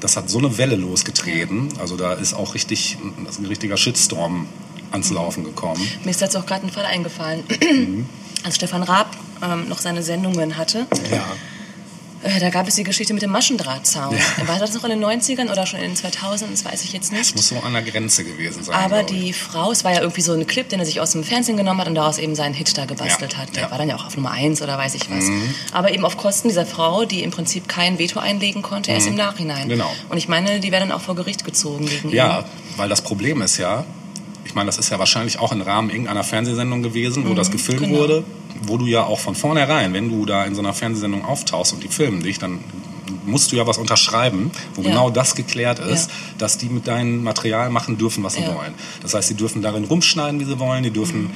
das hat so eine Welle losgetreten. Also da ist auch richtig, das ist ein richtiger Shitstorm ans Laufen gekommen. Mir ist dazu auch gerade ein Fall eingefallen. Mhm. Als Stefan Raab ähm, noch seine Sendungen hatte, Ja. äh, da gab es die Geschichte mit dem Maschendrahtzaun. Ja. War das noch in den 90ern oder schon in den 2000ern? Das weiß ich jetzt nicht. muss so an der Grenze gewesen sein. Aber die Frau, es war ja irgendwie so ein Clip, den er sich aus dem Fernsehen genommen hat und daraus eben seinen Hit da gebastelt Ja, hat. Der ja. Mhm. war dann ja auch auf Nummer 1 oder weiß ich was. Aber eben auf Kosten dieser Frau, die im Prinzip kein Veto einlegen konnte, erst im Nachhinein. Genau. Und ich meine, die wäre dann auch vor Gericht gezogen gegen Ja, ihn. weil das Problem ist ja, ich meine, das ist ja wahrscheinlich auch im Rahmen irgendeiner Fernsehsendung gewesen, wo das gefilmt genau. wurde, wo du ja auch von vornherein, wenn du da in so einer Fernsehsendung auftauchst und die filmen dich, dann musst du ja was unterschreiben, wo Ja. genau das geklärt ist, Ja. dass die mit deinem Material machen dürfen, was sie Ja. wollen. Das heißt, sie dürfen darin rumschneiden, wie sie wollen, die dürfen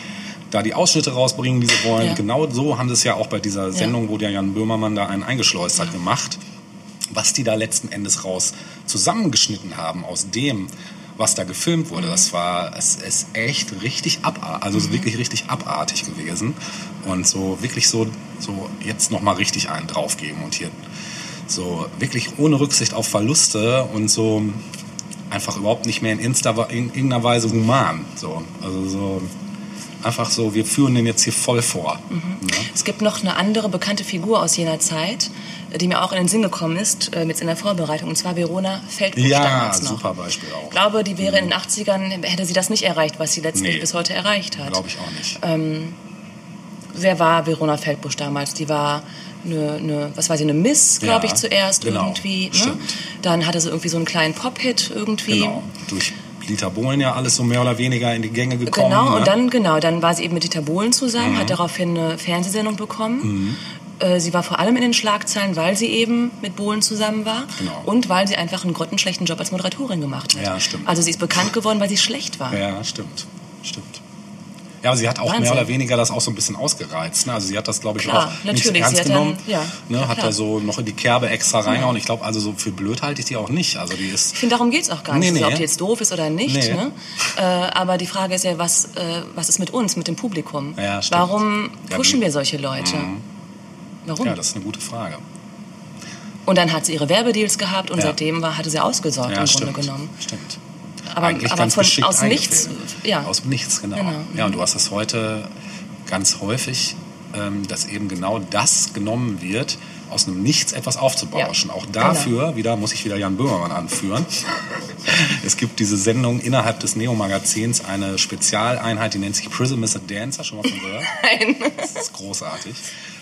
da die Ausschnitte rausbringen, wie sie wollen. Mhm. Genau so haben sie es ja auch bei dieser Sendung, wo der Jan Böhmermann da einen eingeschleust hat, gemacht was die da letzten Endes raus zusammengeschnitten haben aus dem, was da gefilmt wurde. Das war, es ist echt richtig abartig, also wirklich richtig abartig gewesen. Und so wirklich so, so jetzt nochmal richtig einen draufgeben und hier so wirklich ohne Rücksicht auf Verluste und so einfach überhaupt nicht mehr in, Insta, in irgendeiner Weise human. So, also so einfach so, wir führen den jetzt hier voll vor. Ne? Es gibt noch eine andere bekannte Figur aus jener Zeit, die mir auch in den Sinn gekommen ist, äh, mit in der Vorbereitung, und zwar Verona Feldbusch Ja, damals noch. super Beispiel auch. Ich glaube, die wäre in den 80ern, hätte sie das nicht erreicht, was sie letztlich Nee. bis heute erreicht hat. Glaube ich auch nicht. Wer war Verona Feldbusch damals? Die war eine, eine was war sie, eine Miss, glaube Ja, ich, zuerst genau, irgendwie. Ne? Dann hatte sie irgendwie so einen kleinen Pop-Hit irgendwie. Genau. Durch Dieter Bohlen ja alles so mehr oder weniger in die Gänge gekommen. Genau, ne? und dann, genau, dann war sie eben mit Dieter Bohlen zusammen, Mhm. hat daraufhin eine Fernsehsendung bekommen. Äh, Sie war vor allem in den Schlagzeilen, weil sie eben mit Bohlen zusammen war Genau. und weil sie einfach einen grottenschlechten Job als Moderatorin gemacht hat. Ja, stimmt. Also sie ist bekannt geworden, weil sie schlecht war. Ja, stimmt. Stimmt. Ja, aber sie hat auch Wahnsinn. mehr oder weniger das auch so ein bisschen ausgereizt. Ne? Also sie hat das, glaube ich, Klar, auch nicht natürlich. ernst Sie hat dann- genommen. ja, ne? ja, hat da so noch in die Kerbe extra reingehauen. Ich glaube, also so für blöd halte ich die auch nicht. Also die ist Ich finde, darum geht es auch gar nicht, Nee, so, ob nee. die jetzt doof ist oder nicht. Nee. Ne? Äh, aber die Frage ist ja, was, äh, was ist mit uns, mit dem Publikum? Ja. Warum pushen wir solche Leute? Warum? Ja, das ist eine gute Frage. Und dann hat sie ihre Werbedeals gehabt und seitdem war, hatte sie ausgesorgt im. Grunde genommen. Stimmt. Aber, Eigentlich aber ganz von, geschickt aus nichts, ja. Aus nichts, genau. Genau. Ja, und du hast das heute ganz häufig, ähm, dass eben genau das genommen wird, aus einem Nichts etwas aufzubauschen. Ja, Auch genau. dafür, wieder muss ich wieder Jan Böhmermann anführen. es gibt diese Sendung innerhalb des Neo-Magazins, eine Spezialeinheit, die nennt sich Prism is a Dancer, schon mal von gehört? Nein. Das ist großartig.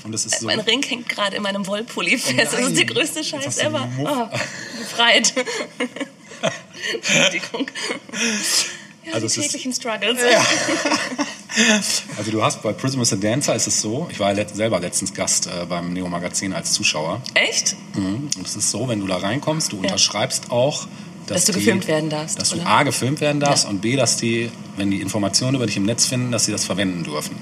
Und es ist so, Mein Ring hängt gerade in meinem Wollpulli fest. das nein. ist der größte Scheiß ever. Oh, befreit. Entschuldigung. Ja, Also die es ist- täglichen Struggles. Also du hast bei Prism is a Dancer ist es so, ich war ja let selber letztens Gast äh, beim Neo Magazin als Zuschauer. Echt? Mhm. Und es ist so, wenn du da reinkommst, du unterschreibst auch, dass, Dass du die, gefilmt werden darfst, Dass du oder? A, gefilmt werden darfst Ja. und B, dass die, wenn die Informationen über dich im Netz finden, dass sie das verwenden dürfen.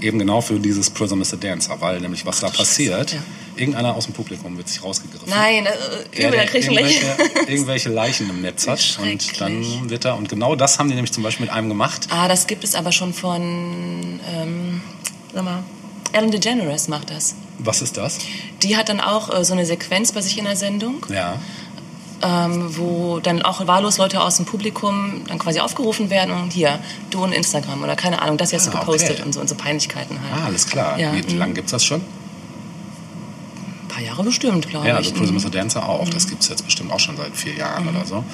Eben genau für dieses Prism is a Dancer, weil nämlich was da passiert, ja. irgendeiner aus dem Publikum wird sich rausgegriffen. Nein, äh, Der, übel, da krieg ich irgendwelche, irgendwelche Leichen im Netz hat und dann wird er, und genau das haben die nämlich zum Beispiel mit einem gemacht. Ah, das gibt es aber schon von, ähm, sag mal, Ellen DeGeneres macht das. Was ist das? Die hat dann auch äh, so eine Sequenz bei sich in der Sendung, Ja. Ähm, wo dann auch wahllos Leute aus dem Publikum dann quasi aufgerufen werden und hier, du und Instagram oder keine Ahnung, das jetzt so Ah, gepostet okay. und so und so Peinlichkeiten halt. Ah, alles klar. Ja, Wie, mhm. lange gibt's das schon? Ein paar Jahre bestimmt, glaube Ja, ich. also Prism Mhm. is a Dancer auch. Das gibt's jetzt bestimmt auch schon seit vier Jahren oder so.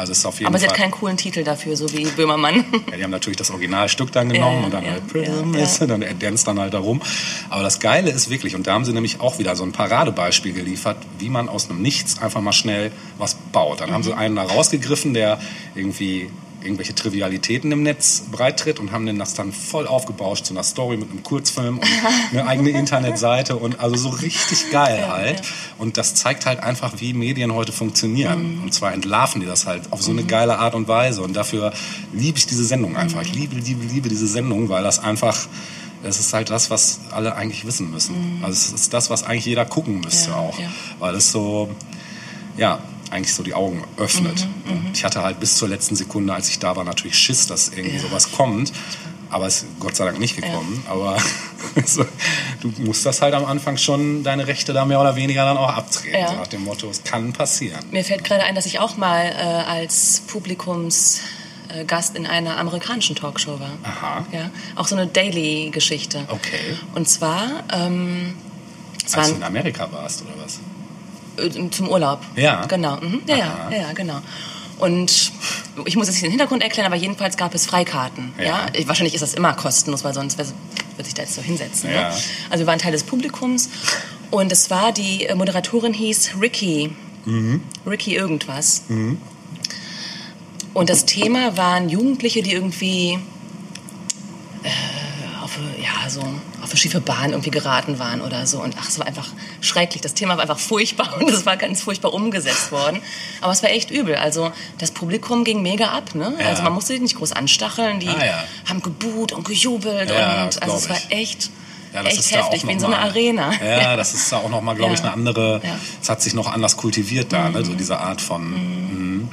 Also ist auf jeden Aber sie Fall. hat keinen coolen Titel dafür, so wie Böhmermann. Ja, die haben natürlich das Originalstück dann genommen Ja, und dann ja, halt Prism ja, ist, dann er danst dann halt darum. Aber das Geile ist wirklich, und da haben sie nämlich auch wieder so ein Paradebeispiel geliefert, wie man aus einem Nichts einfach mal schnell was baut. Dann haben Mhm. sie einen da rausgegriffen, der irgendwie irgendwelche Trivialitäten im Netz breittritt und haben das dann voll aufgebauscht zu einer Story mit einem Kurzfilm und eine eigene Internetseite und also so richtig geil halt. Und das zeigt halt einfach, wie Medien heute funktionieren. Mhm. Und zwar entlarven die das halt auf so eine geile Art und Weise. Und dafür liebe ich diese Sendung einfach. Ich liebe, liebe, liebe diese Sendung, weil das einfach, das ist halt das, was alle eigentlich wissen müssen. Also es ist das, was eigentlich jeder gucken müsste Mhm. Ja, auch. ja. Weil es so, ja, eigentlich so die Augen öffnet. Mhm, Ich hatte halt bis zur letzten Sekunde, als ich da war, natürlich Schiss, dass irgendwie sowas kommt. Aber es ist Gott sei Dank nicht gekommen. Aber so, du musst das halt am Anfang schon deine Rechte da mehr oder weniger dann auch abtreten. Ja. So nach dem Motto, es kann passieren. Mir fällt gerade ein, dass ich auch mal äh, als Publikumsgast äh, Gast in einer amerikanischen Talkshow war. Aha. Ja, auch so eine Daily-Geschichte. Okay. Und zwar, ähm, Als du waren in Amerika warst, oder was? Äh, zum Urlaub. Ja. Genau. Mhm. Ja, ja, ja, genau. Und ich muss jetzt nicht den Hintergrund erklären, aber jedenfalls gab es Freikarten. Ja. Ja. Ich- Wahrscheinlich ist das immer kostenlos, weil sonst wird sich da jetzt so hinsetzen. Ja. Ne? Also wir waren Teil des Publikums und es war die äh, Moderatorin hieß Ricky. Mhm. Ricky irgendwas. Und das Thema waren Jugendliche, die irgendwie ja, so, auf eine schiefe Bahn irgendwie geraten waren oder so. Und ach, es war einfach schrecklich. Das Thema war einfach furchtbar und es war ganz furchtbar umgesetzt worden. Aber es war echt übel. Also das Publikum ging mega ab. Ne? Ja. Also man musste die nicht groß anstacheln. Die Ah, ja. haben geboot und gejubelt. Ja, und also es war echt, Ja, das echt ist da heftig, auch wie in so einer Arena. Ja, das ist da auch nochmal, glaube ich, eine andere. Ja. Mhm. Es hat sich noch anders kultiviert da, ne? so diese Art von. Mhm.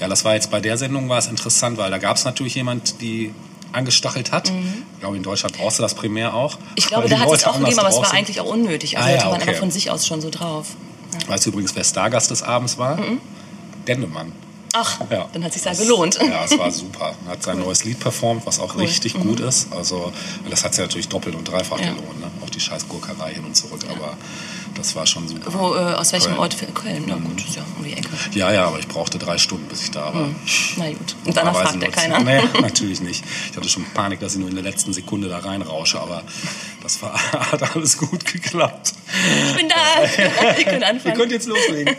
Ja, das war jetzt bei der Sendung war es interessant, weil da gab es natürlich jemand, die angestachelt hat. Ich glaube, in Deutschland brauchst du das primär auch. Mhm. Ich glaube, da hat es auch gegeben, aber es war eigentlich auch unnötig. Also Ah, ja, die waren okay. einfach von sich aus schon so drauf. Weißt du übrigens, wer Stargast des Abends war? Dennemann. Ach, Ja. dann hat sich ja Das- gelohnt. Ja, es war super. Er hat sein neues Lied performt, was auch richtig gut ist. Also, das hat sich natürlich doppelt und dreifach Mhm. Ja. gelohnt. Ne? Auch die scheiß Gurkerei hin und zurück. Aber das war schon super. Wo, äh, aus welchem Köln. Ort? Köln. Na gut, ist ja um die Ecke. Ja, ja, aber ich brauchte drei Stunden, bis ich da war. Na gut. Und danach fragt er nur- keiner. Nee, natürlich nicht. Ich hatte schon Panik, dass ich nur in der letzten Sekunde da reinrausche, aber das war, hat alles gut geklappt. Ich bin da. Ihr anfangen. könnt jetzt loslegen.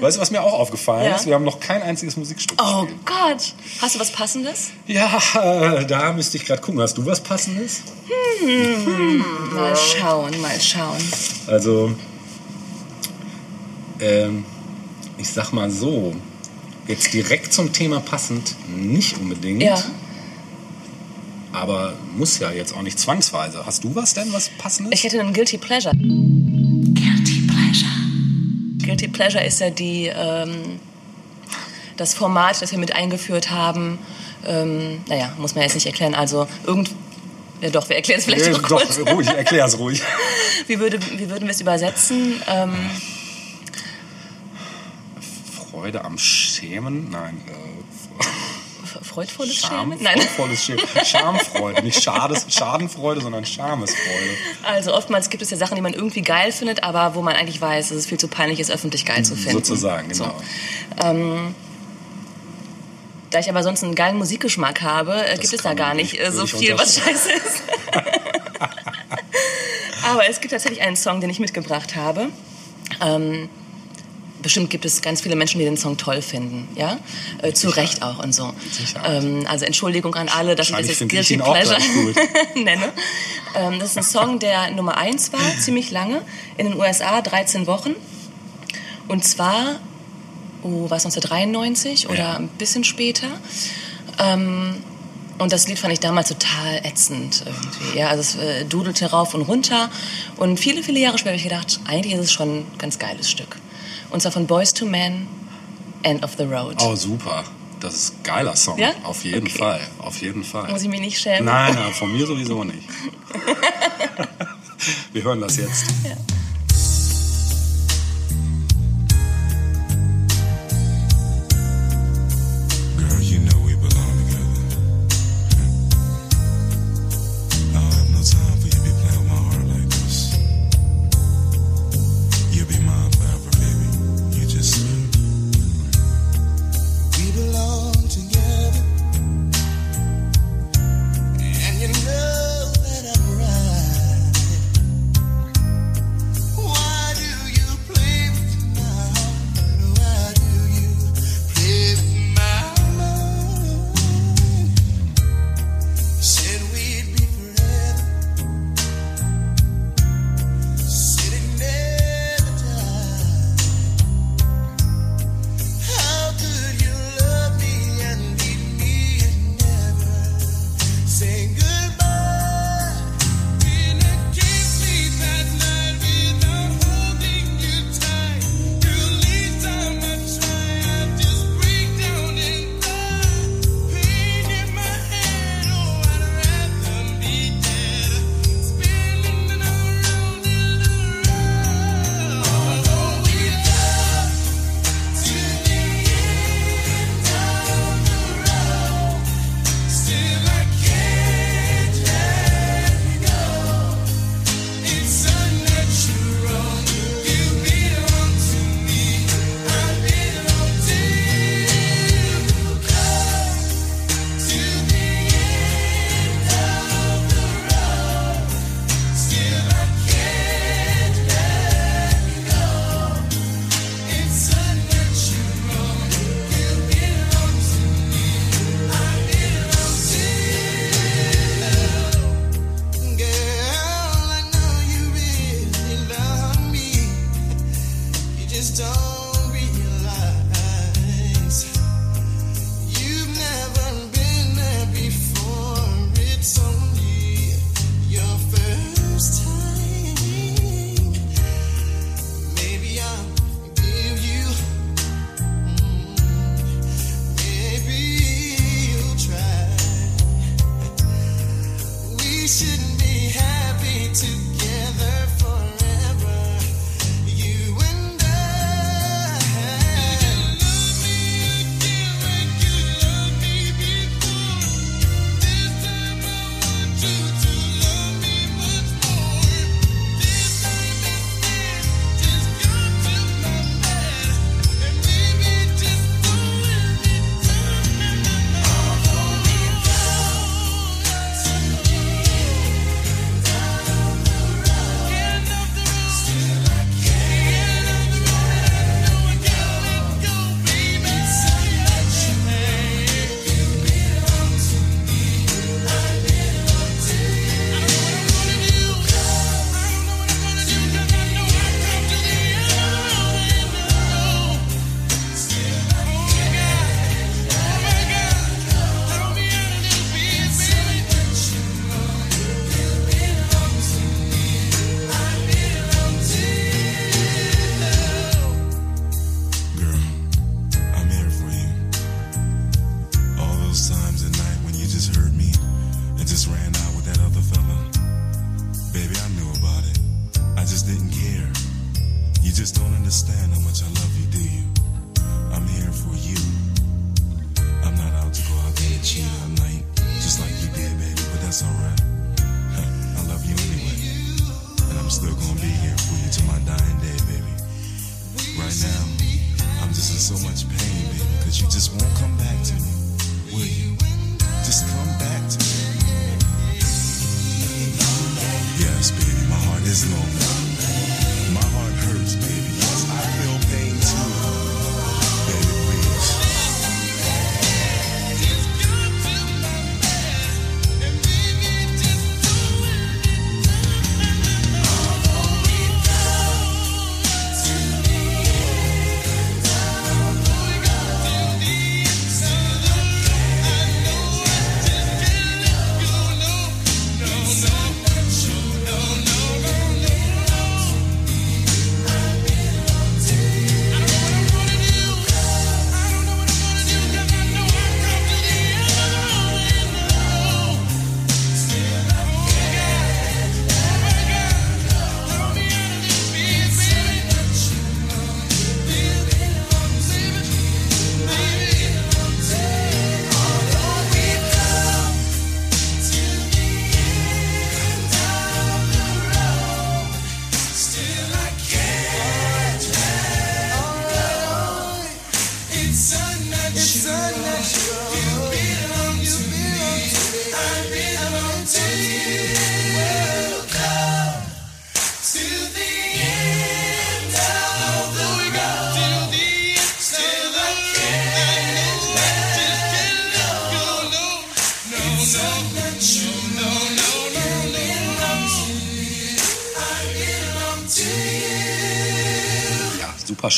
Weißt du, was mir auch aufgefallen Ja. ist? Wir haben noch kein einziges Musikstück Oh gespielt. Gott. Hast du was Passendes? Ja, äh, da müsste ich gerade gucken. Hast du was Passendes? Mal schauen, mal schauen. Also, ähm, ich sag mal so, jetzt direkt zum Thema passend nicht unbedingt. Ja. Aber muss ja jetzt auch nicht zwangsweise. Hast du was denn, was passendes? Ich hätte einen Guilty Pleasure. Guilty Pleasure. Guilty Pleasure ist ja die, ähm, das Format, das wir mit eingeführt haben. Ähm, naja, muss man jetzt nicht erklären. Also irgend... Ja doch, wir erklären es vielleicht Äh, noch kurz. Doch, ruhig, erklär's ruhig. Wie, würde, wie würden wir es übersetzen? Ähm, Freude am Schämen? Nein, äh, Freudvolles Scham, Schämen? Nein. freudvolles Schämen. Schamfreude, nicht Schades, Schadenfreude, sondern Schamesfreude. Also oftmals gibt es ja Sachen, die man irgendwie geil findet, aber wo man eigentlich weiß, dass es viel zu peinlich ist, öffentlich geil zu finden. Sozusagen, genau. So. Da ich aber sonst einen geilen Musikgeschmack habe, äh, gibt es da gar nicht äh, so viel, was scheiße ist. aber es gibt tatsächlich einen Song, den ich mitgebracht habe. Ähm, bestimmt gibt es ganz viele Menschen, die den Song toll finden, ja, äh, zu. Recht auch und so. Ähm, also Entschuldigung an alle, dass ich das jetzt Guilty Pleasure nenne. Ähm, das ist ein Song, der Nummer eins war, ziemlich lange, in den USA, 13 Wochen. Und zwar, oh, war es 1993 oder Ja. ein bisschen später. Ähm, und das Lied fand ich damals total ätzend irgendwie. Ja, also es äh, dudelte rauf und runter. Und viele, viele Jahre später habe ich gedacht, eigentlich ist es schon ein ganz geiles Stück. Und zwar von Boys to Men, End of the Road. Oh, super. Das ist ein geiler Song. Ja? Auf jeden Okay. Fall. Auf jeden Fall. Muss ich mich nicht schämen? Nein, nein, von mir sowieso nicht. Wir hören das jetzt. Girl,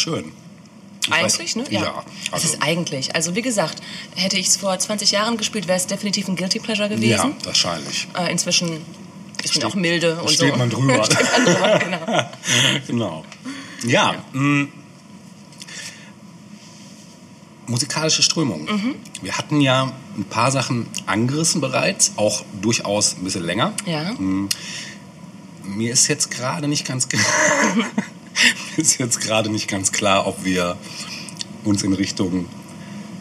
schön. Ich Eigentlich, weiß- ne? Ja. Es also, ist eigentlich. Also wie gesagt, hätte ich es vor 20 Jahren gespielt, wäre es definitiv ein Guilty Pleasure ja, gewesen. wahrscheinlich. Äh, inzwischen ist man auch milde und steht so. man drüber. steht man drüber, genau. genau. Ja, mh, musikalische Strömung. Mhm. Wir hatten ja ein paar Sachen angerissen bereits, auch durchaus ein bisschen länger. Ja. Mir ist jetzt gerade nicht ganz ge- mir ist jetzt gerade nicht ganz klar, ob wir uns in Richtung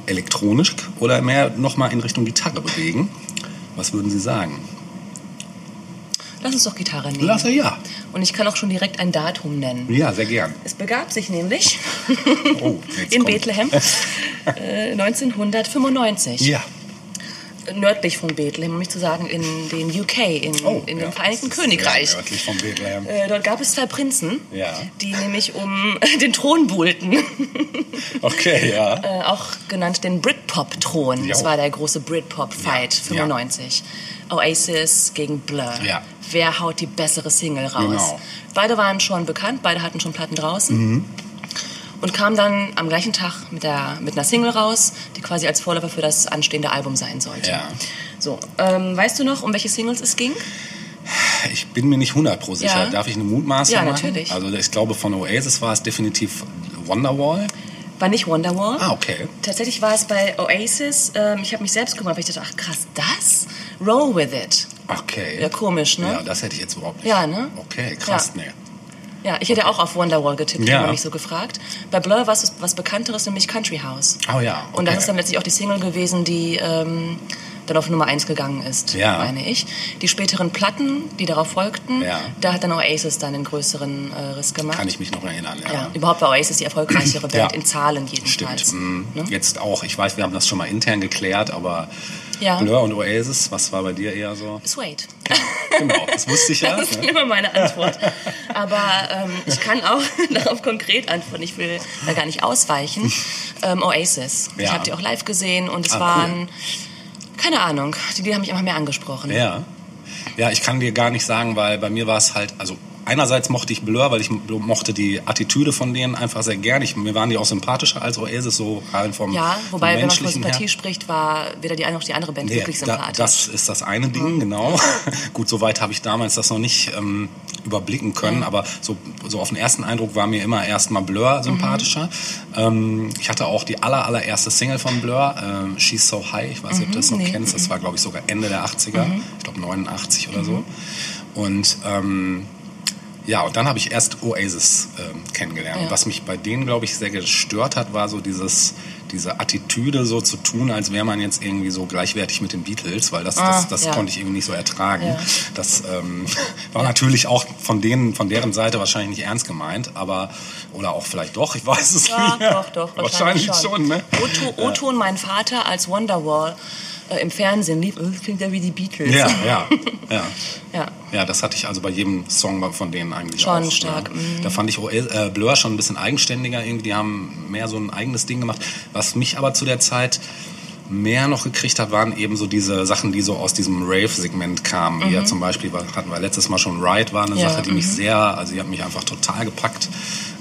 elektronisch oder mehr nochmal in Richtung Gitarre bewegen. Was würden Sie sagen? Lass uns doch Gitarre nehmen. Lasse ja. Und ich kann auch schon direkt ein Datum nennen. Ja, sehr gern. Es begab sich nämlich Oh, in kommt- Bethlehem äh, 1995. Ja. Nördlich von Bethlehem, um nicht zu sagen in den UK, in, Oh, in ja. dem Vereinigten Königreich. Nördlich von Bethlehem. Äh, dort gab es zwei Prinzen, Ja. die nämlich um den Thron buhlten. Okay, ja. äh, auch genannt den Britpop-Thron. Das war der große Britpop-Fight, Ja, 95. Oasis gegen Blur. Ja. Wer haut die bessere Single raus? Genau. Beide waren schon bekannt, beide hatten schon Platten draußen. Mhm. Und kamen dann am gleichen Tag mit, der, mit einer Single raus, die quasi als Vorläufer für das anstehende Album sein sollte. Ja. So, ähm, weißt du noch, um welche Singles es ging? Ich bin mir nicht 100 pro sicher. Ja. Darf ich eine Mutmaßung Ja, machen? natürlich. Also ich glaube, von Oasis war es definitiv Wonderwall. War nicht Wonderwall. Ah, okay. Tatsächlich war es bei Oasis, ähm, ich habe mich selbst gewundert, weil ich dachte, ach krass, das? Roll with it. Okay. Ja, komisch, ne? Ja, das hätte ich jetzt überhaupt nicht. Ja, ne? Okay, krass, Ja. nee. Ja, ich hätte auch auf Wonderwall getippt, Ja. wenn man mich so gefragt. Bei Blur war es was Bekannteres, nämlich Country House. Oh ja, Und das okay. ist dann letztlich auch die Single gewesen, die ähm, dann auf Nummer 1 gegangen ist, Ja. meine ich. Die späteren Platten, die darauf folgten, Ja. da hat dann Oasis dann den größeren äh, Riss gemacht. Kann ich mich noch erinnern, ja. ja. Überhaupt war Oasis die erfolgreichere Band, in Zahlen jedenfalls. Stimmt. Mhm. Ne? Jetzt auch. Ich weiß, wir haben das schon mal intern geklärt, aber Ja. Blur und Oasis, was war bei dir eher so? Sweet. Genau, das wusste ich ja. Das ist ne? immer meine Antwort. Aber ähm, ich kann auch darauf konkret antworten. Ich will da gar nicht ausweichen. Ähm, Oasis. Ich Ja. habe die auch live gesehen und es Ah, waren, keine Ahnung, die Lieder haben mich immer mehr angesprochen. Ja. Ja, ich kann dir gar nicht sagen, weil bei mir war es halt, also einerseits mochte ich Blur, weil ich mochte die Attitüde von denen einfach sehr gern. Ich, mir waren die auch sympathischer als Oasis, so rein vom, Ja, vom wobei, wenn man von menschlichen her. Sympathie spricht, war weder die eine noch die andere Band Nee, wirklich da, sympathisch. das ist das eine Ding, genau. Gut, soweit habe ich damals das noch nicht ähm, überblicken können, aber so, so auf den ersten Eindruck war mir immer erstmal Blur sympathischer. Ähm, ich hatte auch die aller, allererste Single von Blur, ähm, She's So High, ich weiß nicht, ob du das noch nee. kennst, das war glaube ich sogar Ende der 80er, ich glaube 89 oder so. Und ähm, Ja, und dann habe ich erst Oasis ähm, kennengelernt. Ja. Und was mich bei denen, glaube ich, sehr gestört hat, war so dieses, diese Attitüde, so zu tun, als wäre man jetzt irgendwie so gleichwertig mit den Beatles, weil das, Ah, das, das ja. konnte ich irgendwie nicht so ertragen. Ja. Das ähm, war natürlich auch von denen, von deren Seite wahrscheinlich nicht ernst gemeint, aber oder auch vielleicht doch, ich weiß es Ja, nicht. mehr. doch, doch, wahrscheinlich, schon. ne? Otto, Otto und mein Vater als Wonderwall äh, im Fernsehen lief, das klingt ja wie die Beatles. Ja, ja, ja. ja. Ja, das hatte ich also bei jedem Song von denen eigentlich Schon auch. stark, Ja. mhm. Da fand ich äh, Blur schon ein bisschen eigenständiger irgendwie. Die haben mehr so ein eigenes Ding gemacht. Was mich aber zu der Zeit mehr noch gekriegt hat, waren eben so diese Sachen, die so aus diesem Rave-Segment kamen. Wie ja zum Beispiel, hatten wir letztes Mal schon Ride, war eine Mhm. Ja, Sache, die mich sehr, also die hat mich einfach total gepackt.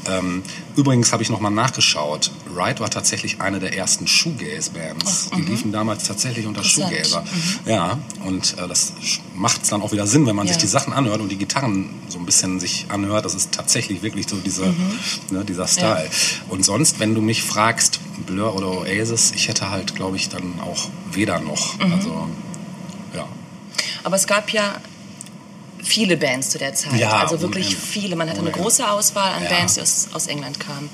Ähm, übrigens habe ich nochmal nachgeschaut. Ride war tatsächlich eine der ersten Shoegaze-Bands. Die liefen damals tatsächlich unter. Shoegazer. Ja, und äh, das macht es dann auch wieder Sinn, wenn man Ja. sich die Sachen anhört und die Gitarren so ein bisschen sich anhört. Das ist tatsächlich wirklich so diese, ne, dieser Style. Und sonst, wenn du mich fragst, Blur oder Oasis, ich hätte halt, glaube ich, dann auch weder noch. Also, ja. Aber es gab ja viele Bands zu der Zeit. Ja, also ohne wirklich Ende. viele. Man hatte Ohne eine Ende. große Auswahl an Ja. Bands, die aus, aus England kamen.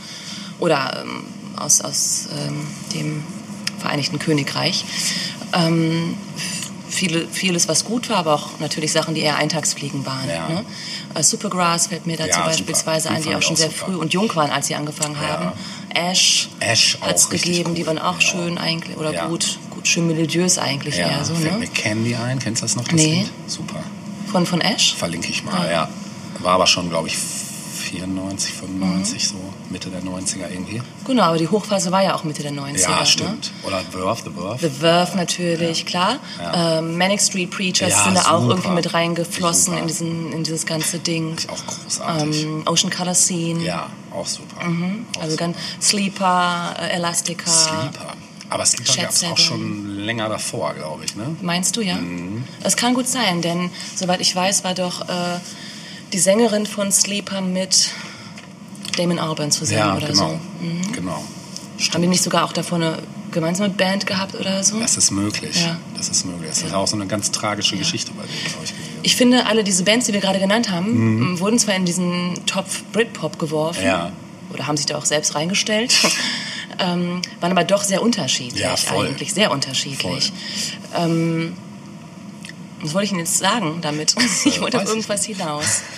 Oder ähm, aus, aus ähm, dem Vereinigten Königreich. Ähm, viele, vieles, was gut war, aber auch natürlich Sachen, die eher Eintagsfliegen waren. Ja. Ne? Äh, Supergrass fällt mir dazu Ja, beispielsweise Die ein, die auch schon sehr super. früh und jung waren, als sie angefangen haben. Ash, Ash hat es gegeben, die gut. waren auch Ja. schön eigentlich, oder gut, gut, schön melodiös eigentlich eher so. fällt Ne? mir Candy ein. Kennst du das noch? Das Nee. Lied? Super. Von, von Ash? Verlinke ich mal, ja. War aber schon, glaube ich, 94, 95, so Mitte der 90er irgendwie. Genau, aber die Hochphase war ja auch Mitte der 90er. Ja, Ne? stimmt. Oder Verve, The Verve. The Verve natürlich, klar. Ja. Ähm, Manic Street Preachers Ja, sind da auch irgendwie mit reingeflossen Super. in, diesen, in dieses ganze Ding. Ist auch großartig. Ähm, Ocean Color Scene. ja, auch super. Auch Also super. ganz Sleeper, äh, Elastica. Sleeper. Aber Sleeper gab es auch schon länger davor, glaube ich. Ne? Meinst du, ja? Mhm. Es kann gut sein, denn soweit ich weiß, war doch äh, die Sängerin von Sleeper mit Damon Albarn zusammen Ja, oder genau. so. genau. Haben die nicht sogar auch davor eine gemeinsame Band gehabt oder so? Das ist möglich. Ja. Das ist möglich. Das ist auch so eine ganz tragische Geschichte bei denen, glaube ich. gewesen. Ich finde, alle diese Bands, die wir gerade genannt haben, m, wurden zwar in diesen Topf Britpop geworfen. Mhm. Ja. Oder haben sich da auch selbst reingestellt. ähm, waren aber doch sehr unterschiedlich. Ja, voll. Eigentlich sehr unterschiedlich. Ähm, was wollte ich Ihnen jetzt sagen damit? Ich wollte auf irgendwas hinaus.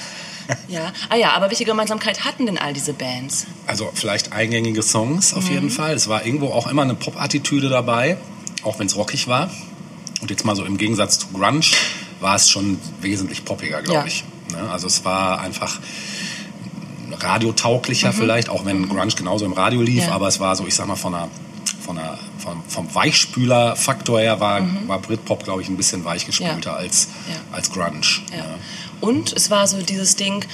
Ja. Ah ja, aber welche Gemeinsamkeit hatten denn all diese Bands? Also vielleicht eingängige Songs auf Mhm. jeden Fall. Es war irgendwo auch immer eine Pop-Attitüde dabei, auch wenn es rockig war. Und jetzt mal so im Gegensatz zu Grunge war es schon wesentlich poppiger, glaube Ja. ich. Ne? Also es war einfach radiotauglicher vielleicht, auch wenn Grunge genauso im Radio lief, Mhm. Ja. aber es war so, ich sag mal, von einer, von einer, vom, vom Weichspüler-Faktor her war, war Britpop, glaube ich, ein bisschen weichgespülter Mhm. Ja. als, Ja. als Grunge. Ne? Und es war so dieses Ding,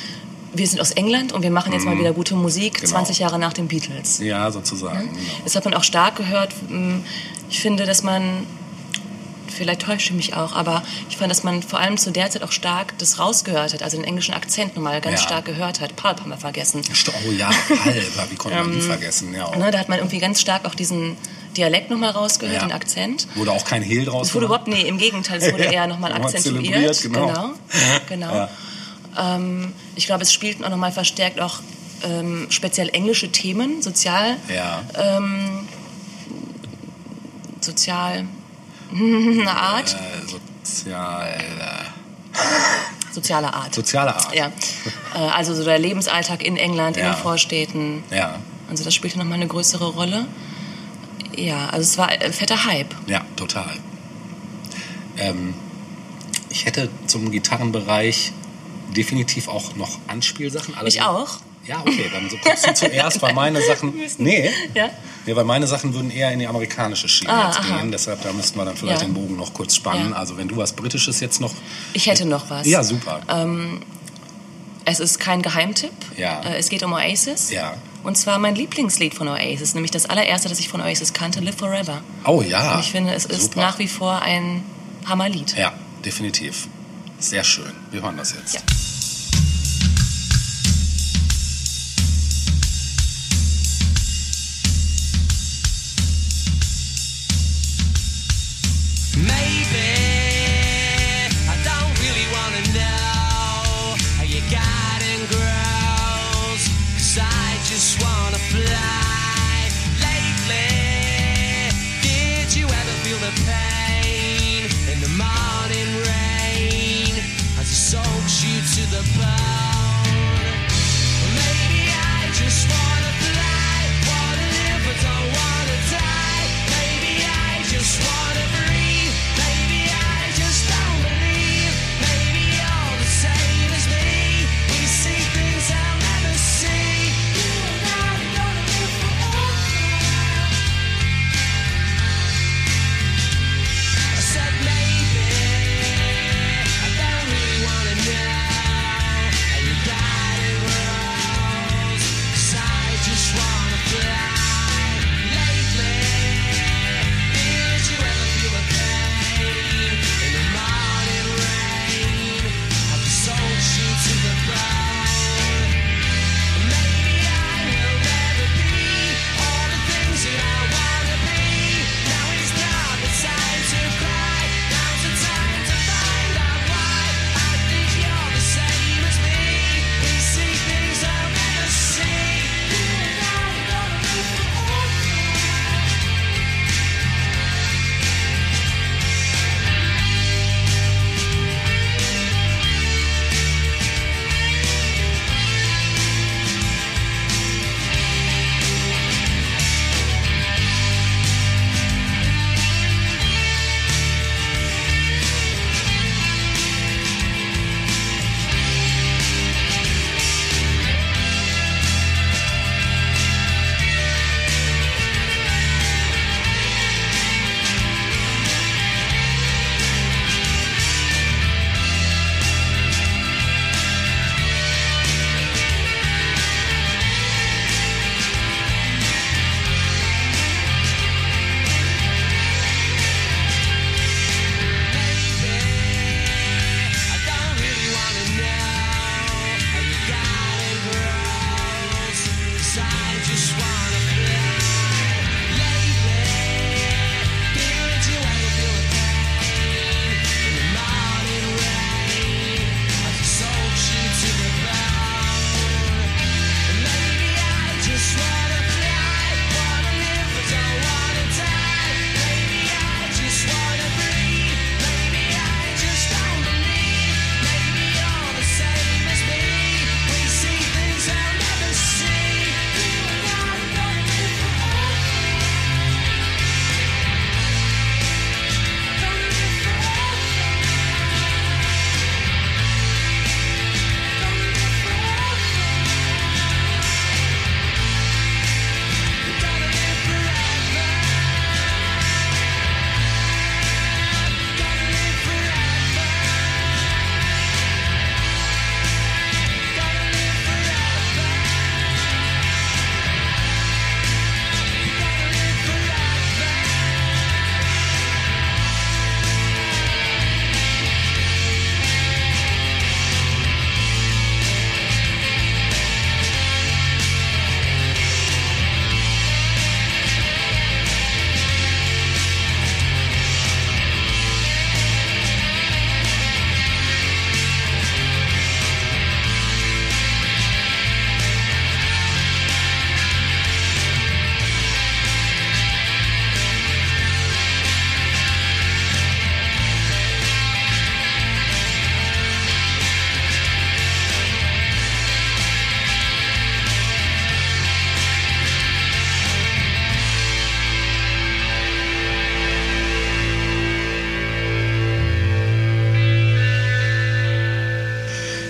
wir sind aus England und wir machen jetzt mal wieder gute Musik, Genau. 20 Jahre nach den Beatles. Ja, sozusagen. Genau. Das hat man auch stark gehört. Mm, Ich finde, dass man, vielleicht täusche ich mich auch, aber ich fand, dass man vor allem zu der Zeit auch stark das rausgehört hat, also den englischen Akzent nochmal ganz Ja. stark gehört hat. Pulp haben wir vergessen. Oh ja, halber, wie konnte man die vergessen? Ja. Ne, da hat man irgendwie ganz stark auch diesen Dialekt nochmal rausgehört, Ja. den Akzent. Wurde auch kein Hehl draus Es wurde überhaupt, nee, im Gegenteil, es wurde Ja, eher nochmal akzentuiert. genau. genau. genau. Ähm, ich glaube, es spielten auch nochmal verstärkt auch ähm, speziell englische Themen, sozial, Ja. sozial eine Art, Äh, sozial, äh, soziale Art. soziale Art. Ja, äh, also so der Lebensalltag in England, in Ja. den Vorstädten. Ja, Also das spielte nochmal eine größere Rolle. Ja, also es war ein fetter Hype. ja, total. Ähm, ich hätte zum Gitarrenbereich definitiv auch noch Anspielsachen. Ich allerdings- auch. Ja, okay, dann so kommst du zuerst, weil meine Sachen. Nee. Ja. Nee, weil meine Sachen würden eher in die amerikanische Schiene Ah, jetzt aha. gehen. Deshalb, da müssten wir dann vielleicht Ja. den Bogen noch kurz spannen. Ja. Also, wenn du was Britisches jetzt noch. Ich hätte noch was. Ja, super. Es ist kein Geheimtipp. Ja. Äh, Es geht um Oasis. Ja. Und zwar mein Lieblingslied von Oasis, nämlich das allererste, das ich von Oasis kannte, Live Forever. Oh ja. Und ich finde, es ist super. nach wie vor ein Hammerlied. Ja, definitiv. Sehr schön. Wir hören das jetzt. Ja. Maybe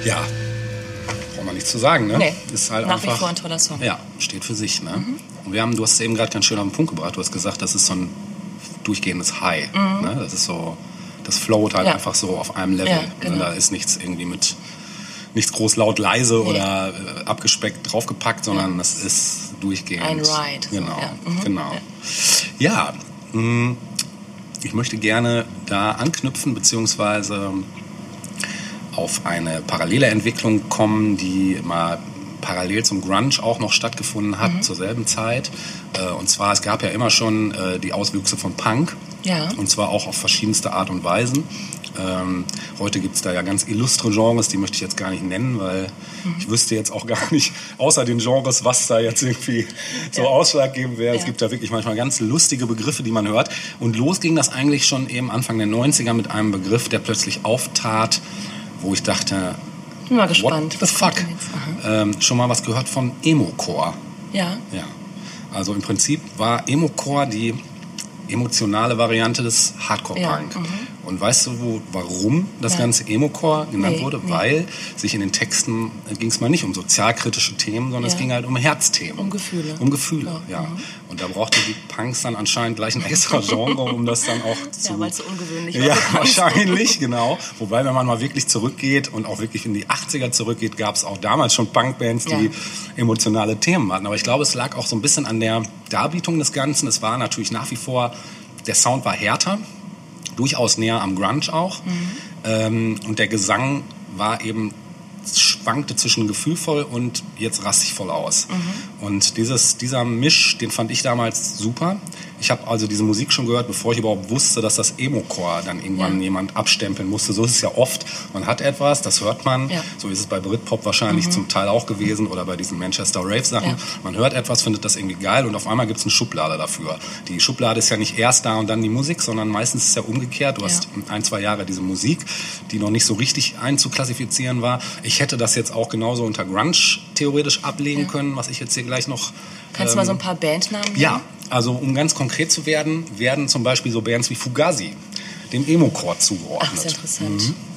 Ja, braucht man nichts zu sagen, ne? Nee, ist halt nach einfach, wie vor ein toller Song. Ja, steht für sich, ne? Mhm. Und wir haben, du hast es eben gerade ganz schön auf den Punkt gebracht, du hast gesagt, das ist so ein durchgehendes High, mhm. ne? Das ist so, das float halt ja. einfach so auf einem Level. Ja, genau. ne? Da genau. ist nichts irgendwie mit, nichts groß laut leise nee. oder äh, abgespeckt draufgepackt, sondern ja. das ist durchgehend. Ein Ride. Genau, so, mhm. genau. Ja, mm, ich möchte gerne da anknüpfen, beziehungsweise auf eine parallele Entwicklung kommen, die mal parallel zum Grunge auch noch stattgefunden hat, mhm. zur selben Zeit. Äh, und zwar, es gab ja immer schon äh, die Auswüchse von Punk. Ja. Und zwar auch auf verschiedenste Art und Weisen. Ähm, heute gibt es da ja ganz illustre Genres, die möchte ich jetzt gar nicht nennen, weil mhm. ich wüsste jetzt auch gar nicht, außer den Genres, was da jetzt irgendwie so ja. ausschlaggebend wäre. Ja. Es gibt da wirklich manchmal ganz lustige Begriffe, die man hört. Und los ging das eigentlich schon eben Anfang der 90er mit einem Begriff, der plötzlich auftat, wo ich dachte, Bin mal gespannt. what the fuck? Ähm, schon mal was gehört von Emo-Core. Ja. Ja. Also im Prinzip war Emo-Core die emotionale Variante des Hardcore-Punk. Ja, mhm. Und weißt du, wo, warum das Ja. ganze Emo-Core genannt Nee, wurde? nee. Weil sich in den Texten ging es mal nicht um sozialkritische Themen, sondern es Ja. ging halt um Herzthemen. Um Gefühle. Um Gefühle, Ja, ja. mhm. Und da brauchten die Punks dann anscheinend gleich ein extra Genre, um das dann auch zu... Ja, weil es so ungewöhnlich war. Ja, wahrscheinlich, genau. Wobei, wenn man mal wirklich zurückgeht und auch wirklich in die 80er zurückgeht, gab es auch damals schon Punkbands, die emotionale Themen hatten. Aber ich glaube, es lag auch so ein bisschen an der Darbietung des Ganzen. Es war natürlich nach wie vor, der Sound war härter, durchaus näher am Grunge auch. Ähm, und der Gesang war eben schwankte zwischen gefühlvoll und jetzt rastig voll aus. Und dieses, dieser Misch, den fand ich damals super. Ich habe also diese Musik schon gehört, bevor ich überhaupt wusste, dass das Emo-Core dann irgendwann Ja. jemand abstempeln musste. So ist es ja oft. Man hat etwas, das hört man. Ja. So ist es bei Britpop wahrscheinlich zum Teil auch gewesen oder bei diesen Manchester Rave-Sachen. Ja. Man hört etwas, findet das irgendwie geil und auf einmal gibt es eine Schublade dafür. Die Schublade ist ja nicht erst da und dann die Musik, sondern meistens ist es ja umgekehrt. Du hast ein, zwei Jahre diese Musik, die noch nicht so richtig einzuklassifizieren war. Ich hätte das jetzt auch genauso unter Grunge theoretisch ablegen können, was ich jetzt hier gleich noch... Kannst du mal so ein paar Bandnamen nennen? Ja, also um ganz konkret zu werden, werden zum Beispiel so Bands wie Fugazi dem Emo-Core Ach, zugeordnet. sehr interessant. Äh,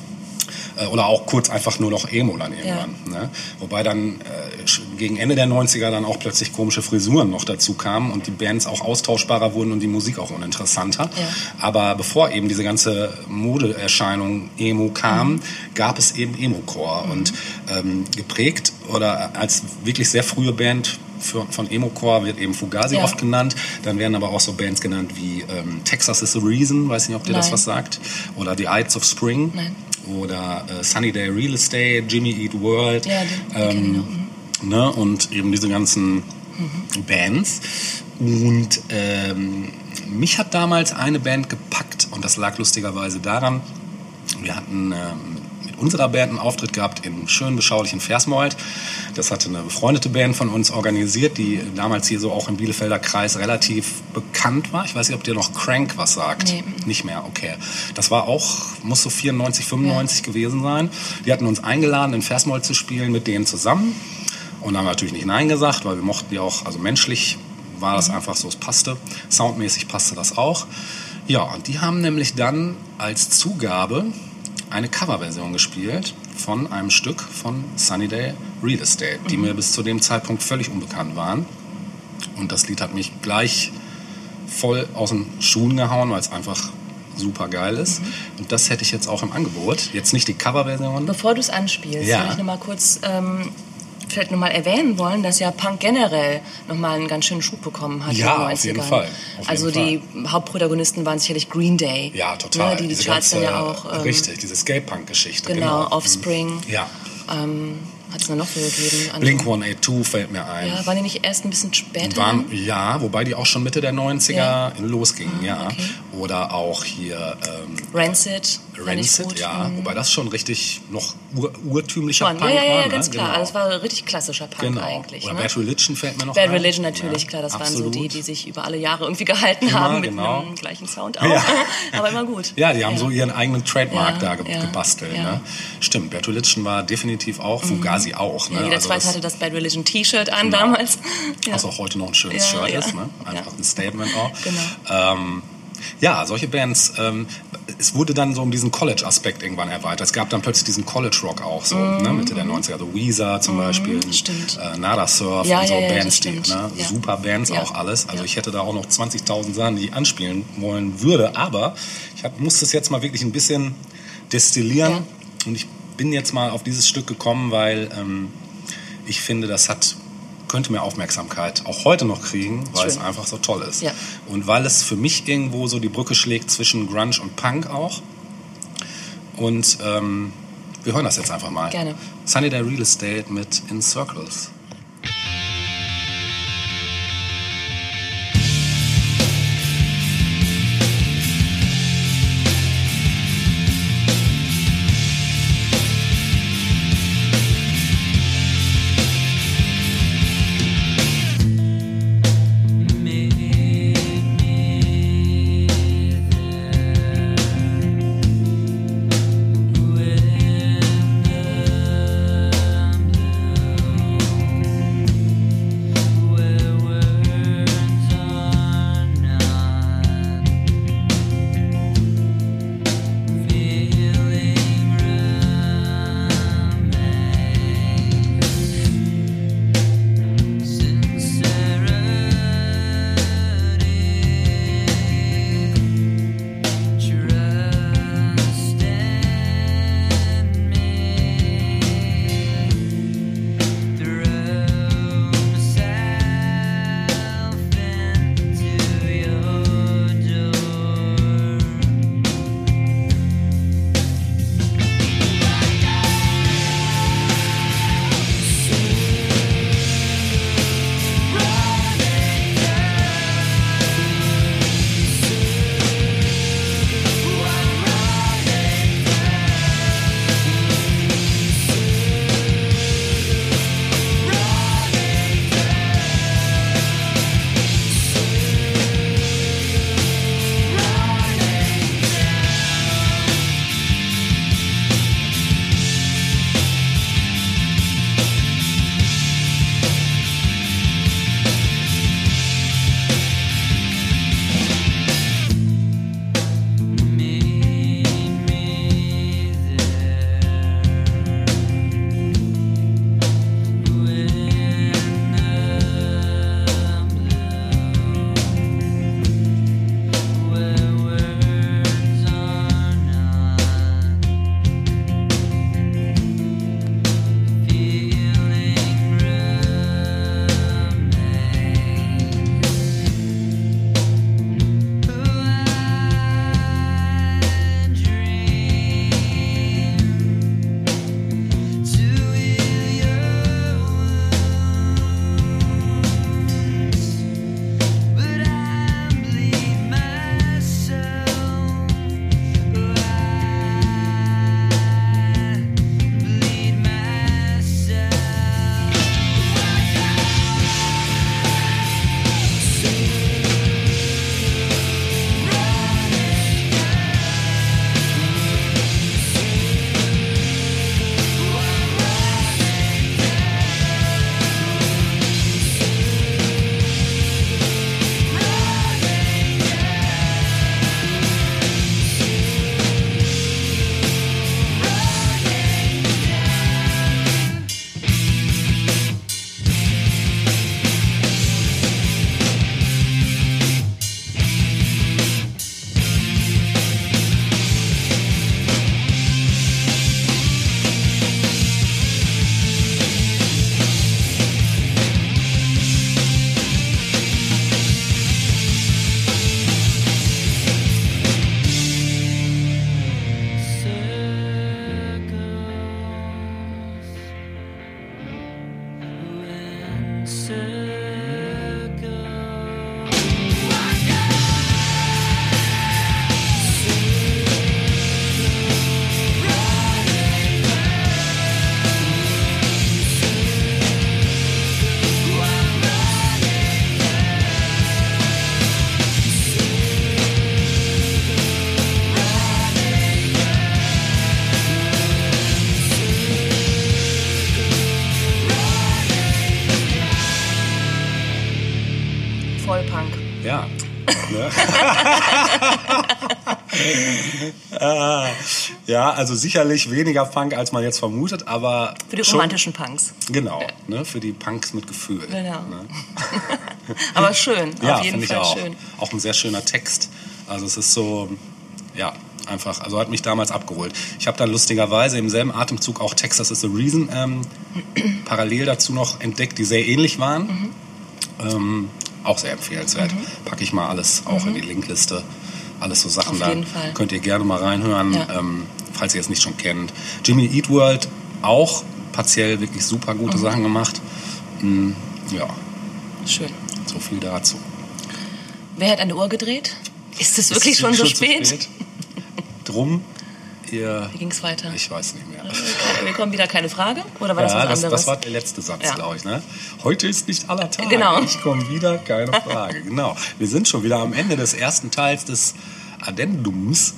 oder auch kurz einfach nur noch Emo dann irgendwann. Ne? Wobei dann äh, gegen Ende der 90er dann auch plötzlich komische Frisuren noch dazu kamen und die Bands auch austauschbarer wurden und die Musik auch uninteressanter. Ja. Aber bevor eben diese ganze Modeerscheinung Emo kam, Mhm. gab es eben Emo-Core und ähm, geprägt oder als wirklich sehr frühe Band für, von Emo-Core wird eben Fugazi Ja. oft genannt. Dann werden aber auch so Bands genannt wie ähm, Texas is the Reason, weiß nicht, ob dir das Nein. was sagt. Oder The Ides of Spring. Nein. Oder äh, Sunny Day Real Estate, Jimmy Eat World. Ja, die- die. Mhm. ne? Und eben diese ganzen Bands. Und ähm, mich hat damals eine Band gepackt und das lag lustigerweise daran, wir hatten ähm, unserer Band einen Auftritt gehabt im schönen, beschaulichen Versmold. Das hatte eine befreundete Band von uns organisiert, die damals hier so auch im Bielefelder Kreis relativ bekannt war. Ich weiß nicht, ob dir noch Crank was sagt. Nee. Nicht mehr, okay. Das war auch, muss so 94, 95 gewesen sein. Die hatten uns eingeladen, in Versmold zu spielen mit denen zusammen. Und haben natürlich nicht Nein gesagt, weil wir mochten die auch, also menschlich war das einfach so, es passte. Soundmäßig passte das auch. Ja, und die haben nämlich dann als Zugabe eine Coverversion gespielt von einem Stück von Sunny Day Real Estate, die mir bis zu dem Zeitpunkt völlig unbekannt waren. Und das Lied hat mich gleich voll aus den Schuhen gehauen, weil es einfach super geil ist. Und das hätte ich jetzt auch im Angebot. Jetzt nicht die Coverversion. Bevor du es anspielst, Ja. würde ich noch mal kurz ähm, vielleicht noch mal erwähnen wollen, dass ja Punk generell noch mal einen ganz schönen Schub bekommen hat Ja, in den 90ern. auf jeden Fall. Auf also jeden die Hauptprotagonisten waren sicherlich Green Day. Ja, total. Ne, die die Charts dann ganze- ja auch. Ähm, richtig, diese Skate-Punk-Geschichte. Genau, Genau, Offspring. Ja. Ähm, hat es da noch so gegeben? An- Blink 182 fällt mir ein. Ja, waren die nicht erst ein bisschen später? Waren, ja, wobei die auch schon Mitte der 90er Ja. losgingen, ja. okay. Oder auch hier ähm, Rancid. Rancid, ja. Mhm. Wobei das schon richtig noch ur urtümlicher. Punk Ja, ja, ja, war. ne? ganz klar. Genau. Also es war richtig klassischer Punk genau. eigentlich. Oder ne? Bad Religion fällt mir noch Bad ein. Religion natürlich, Ja, klar. Das waren absolut. so die, die sich über alle Jahre irgendwie gehalten Immer, haben mit genau. einem gleichen Sound auch. Ja. Aber immer gut. Ja, die haben so ihren eigenen Trademark Ja, da ge ja, gebastelt. ja. Mhm. Ne? Stimmt, Bad Religion war definitiv auch, Fugazi auch. Ne? Ja, jeder Also Zweite hatte das Bad Religion T-Shirt an Genau. damals. Ja. Was auch heute noch ein schönes Ja, Shirt ist, ne? Einfach ein Statement auch. Genau. Ähm, ja, solche Bands, ähm, es wurde dann so um diesen College-Aspekt irgendwann erweitert. Es gab dann plötzlich diesen College-Rock auch so, ne? Mitte der 90er. Also Weezer zum Beispiel, Mhm. stimmt. Äh, Nada Surf Ja, und so ja, ja, Bands, die, ne? Super Bands auch alles. Also ich hätte da auch noch 20.000 Sachen, die ich anspielen wollen würde, aber ich hab, muss das jetzt mal wirklich ein bisschen destillieren und ich bin jetzt mal auf dieses Stück gekommen, weil ähm, ich finde, das hat könnte mehr Aufmerksamkeit auch heute noch kriegen, weil es Schön. einfach so toll ist. Ja. Und weil es für mich irgendwo so die Brücke schlägt zwischen Grunge und Punk auch. Und ähm, wir hören das jetzt einfach mal. Gerne. Sunny Day Real Estate mit In Circles. ja, also sicherlich weniger Punk, als man jetzt vermutet, aber. Für die schon- romantischen Punks. Genau, ne, für die Punks mit Gefühl. Genau. Ne? Aber schön, Ja, auf jeden finde ich Fall auch. schön. Auch ein sehr schöner Text. Also es ist so, ja, einfach, also hat mich damals abgeholt. Ich habe dann lustigerweise im selben Atemzug auch Texas is the Reason ähm, parallel dazu noch entdeckt, die sehr ähnlich waren. Mhm. Ähm, auch sehr empfehlenswert. Packe ich mal alles auch in die Linkliste. Alles so Sachen Mhm. Da. Könnt ihr gerne mal reinhören, Ja. ähm, falls ihr es nicht schon kennt. Jimmy Eat World auch partiell wirklich super gute Mhm. Sachen gemacht. Mm, ja, Schön. so viel dazu. Wer hat eine Uhr gedreht? Ist es wirklich Ist schon so zu spät? Drum, ihr. Wie ging es weiter? Ich weiß nicht mehr. Wir kommen wieder keine Frage? Oder war das ja, was das, anderes? das war der letzte Satz, Ja. glaube ich. Ne? Heute ist nicht aller Tag. Genau. Ich komme wieder, keine Frage. genau. Wir sind schon wieder am Ende des ersten Teils des Addendums.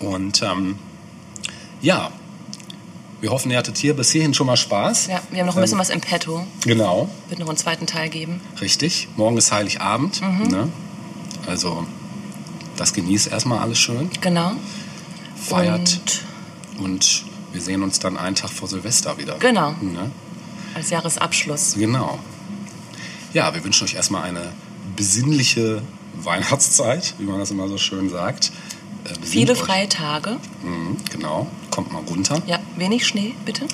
Und ähm, ja, wir hoffen, ihr hattet hier bis hierhin schon mal Spaß. ja, wir haben noch ein bisschen was im Petto. Genau, Wird noch einen zweiten Teil geben. richtig. Morgen ist Heiligabend. Mhm. Ne? Also, das genießt erstmal alles schön. Genau. Feiert. Und Und wir sehen uns dann einen Tag vor Silvester wieder. Genau. Ne? als Jahresabschluss. Genau. Ja, wir wünschen euch erstmal eine besinnliche Weihnachtszeit, wie man das immer so schön sagt. Äh, besinnt Viele euch. freie Tage. Mhm, genau. Kommt mal runter. Ja, wenig Schnee, bitte.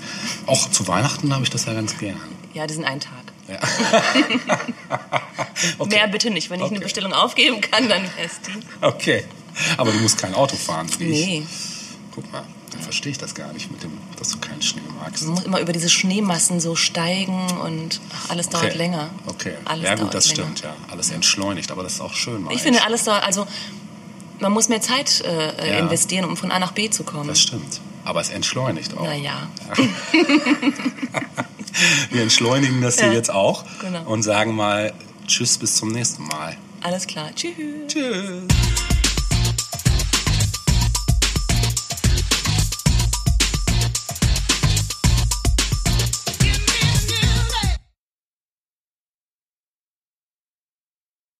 Auch zu Weihnachten habe ich das ja ganz gern. Ja, diesen einen Tag. Ja. okay. Mehr bitte nicht. Wenn ich eine Okay. Bestellung aufgeben kann, dann fest die. Okay. Aber du musst kein Auto fahren, wie ich. Nee, Guck mal, verstehe ich das gar nicht mit dem, dass du keinen Schnee magst. man muss immer über diese Schneemassen so steigen und ach, alles dauert Okay. länger. Okay. Alles ja gut, dauert das länger. stimmt, ja. Alles entschleunigt, aber das ist auch schön. Ich finde, echt. alles dauert, also man muss mehr Zeit äh, Ja. investieren, um von A nach B zu kommen. Das stimmt. Aber es entschleunigt auch. Naja, Wir entschleunigen das hier Ja. jetzt auch Genau. und sagen mal Tschüss bis zum nächsten Mal. alles klar. Tschüss. Tschüss.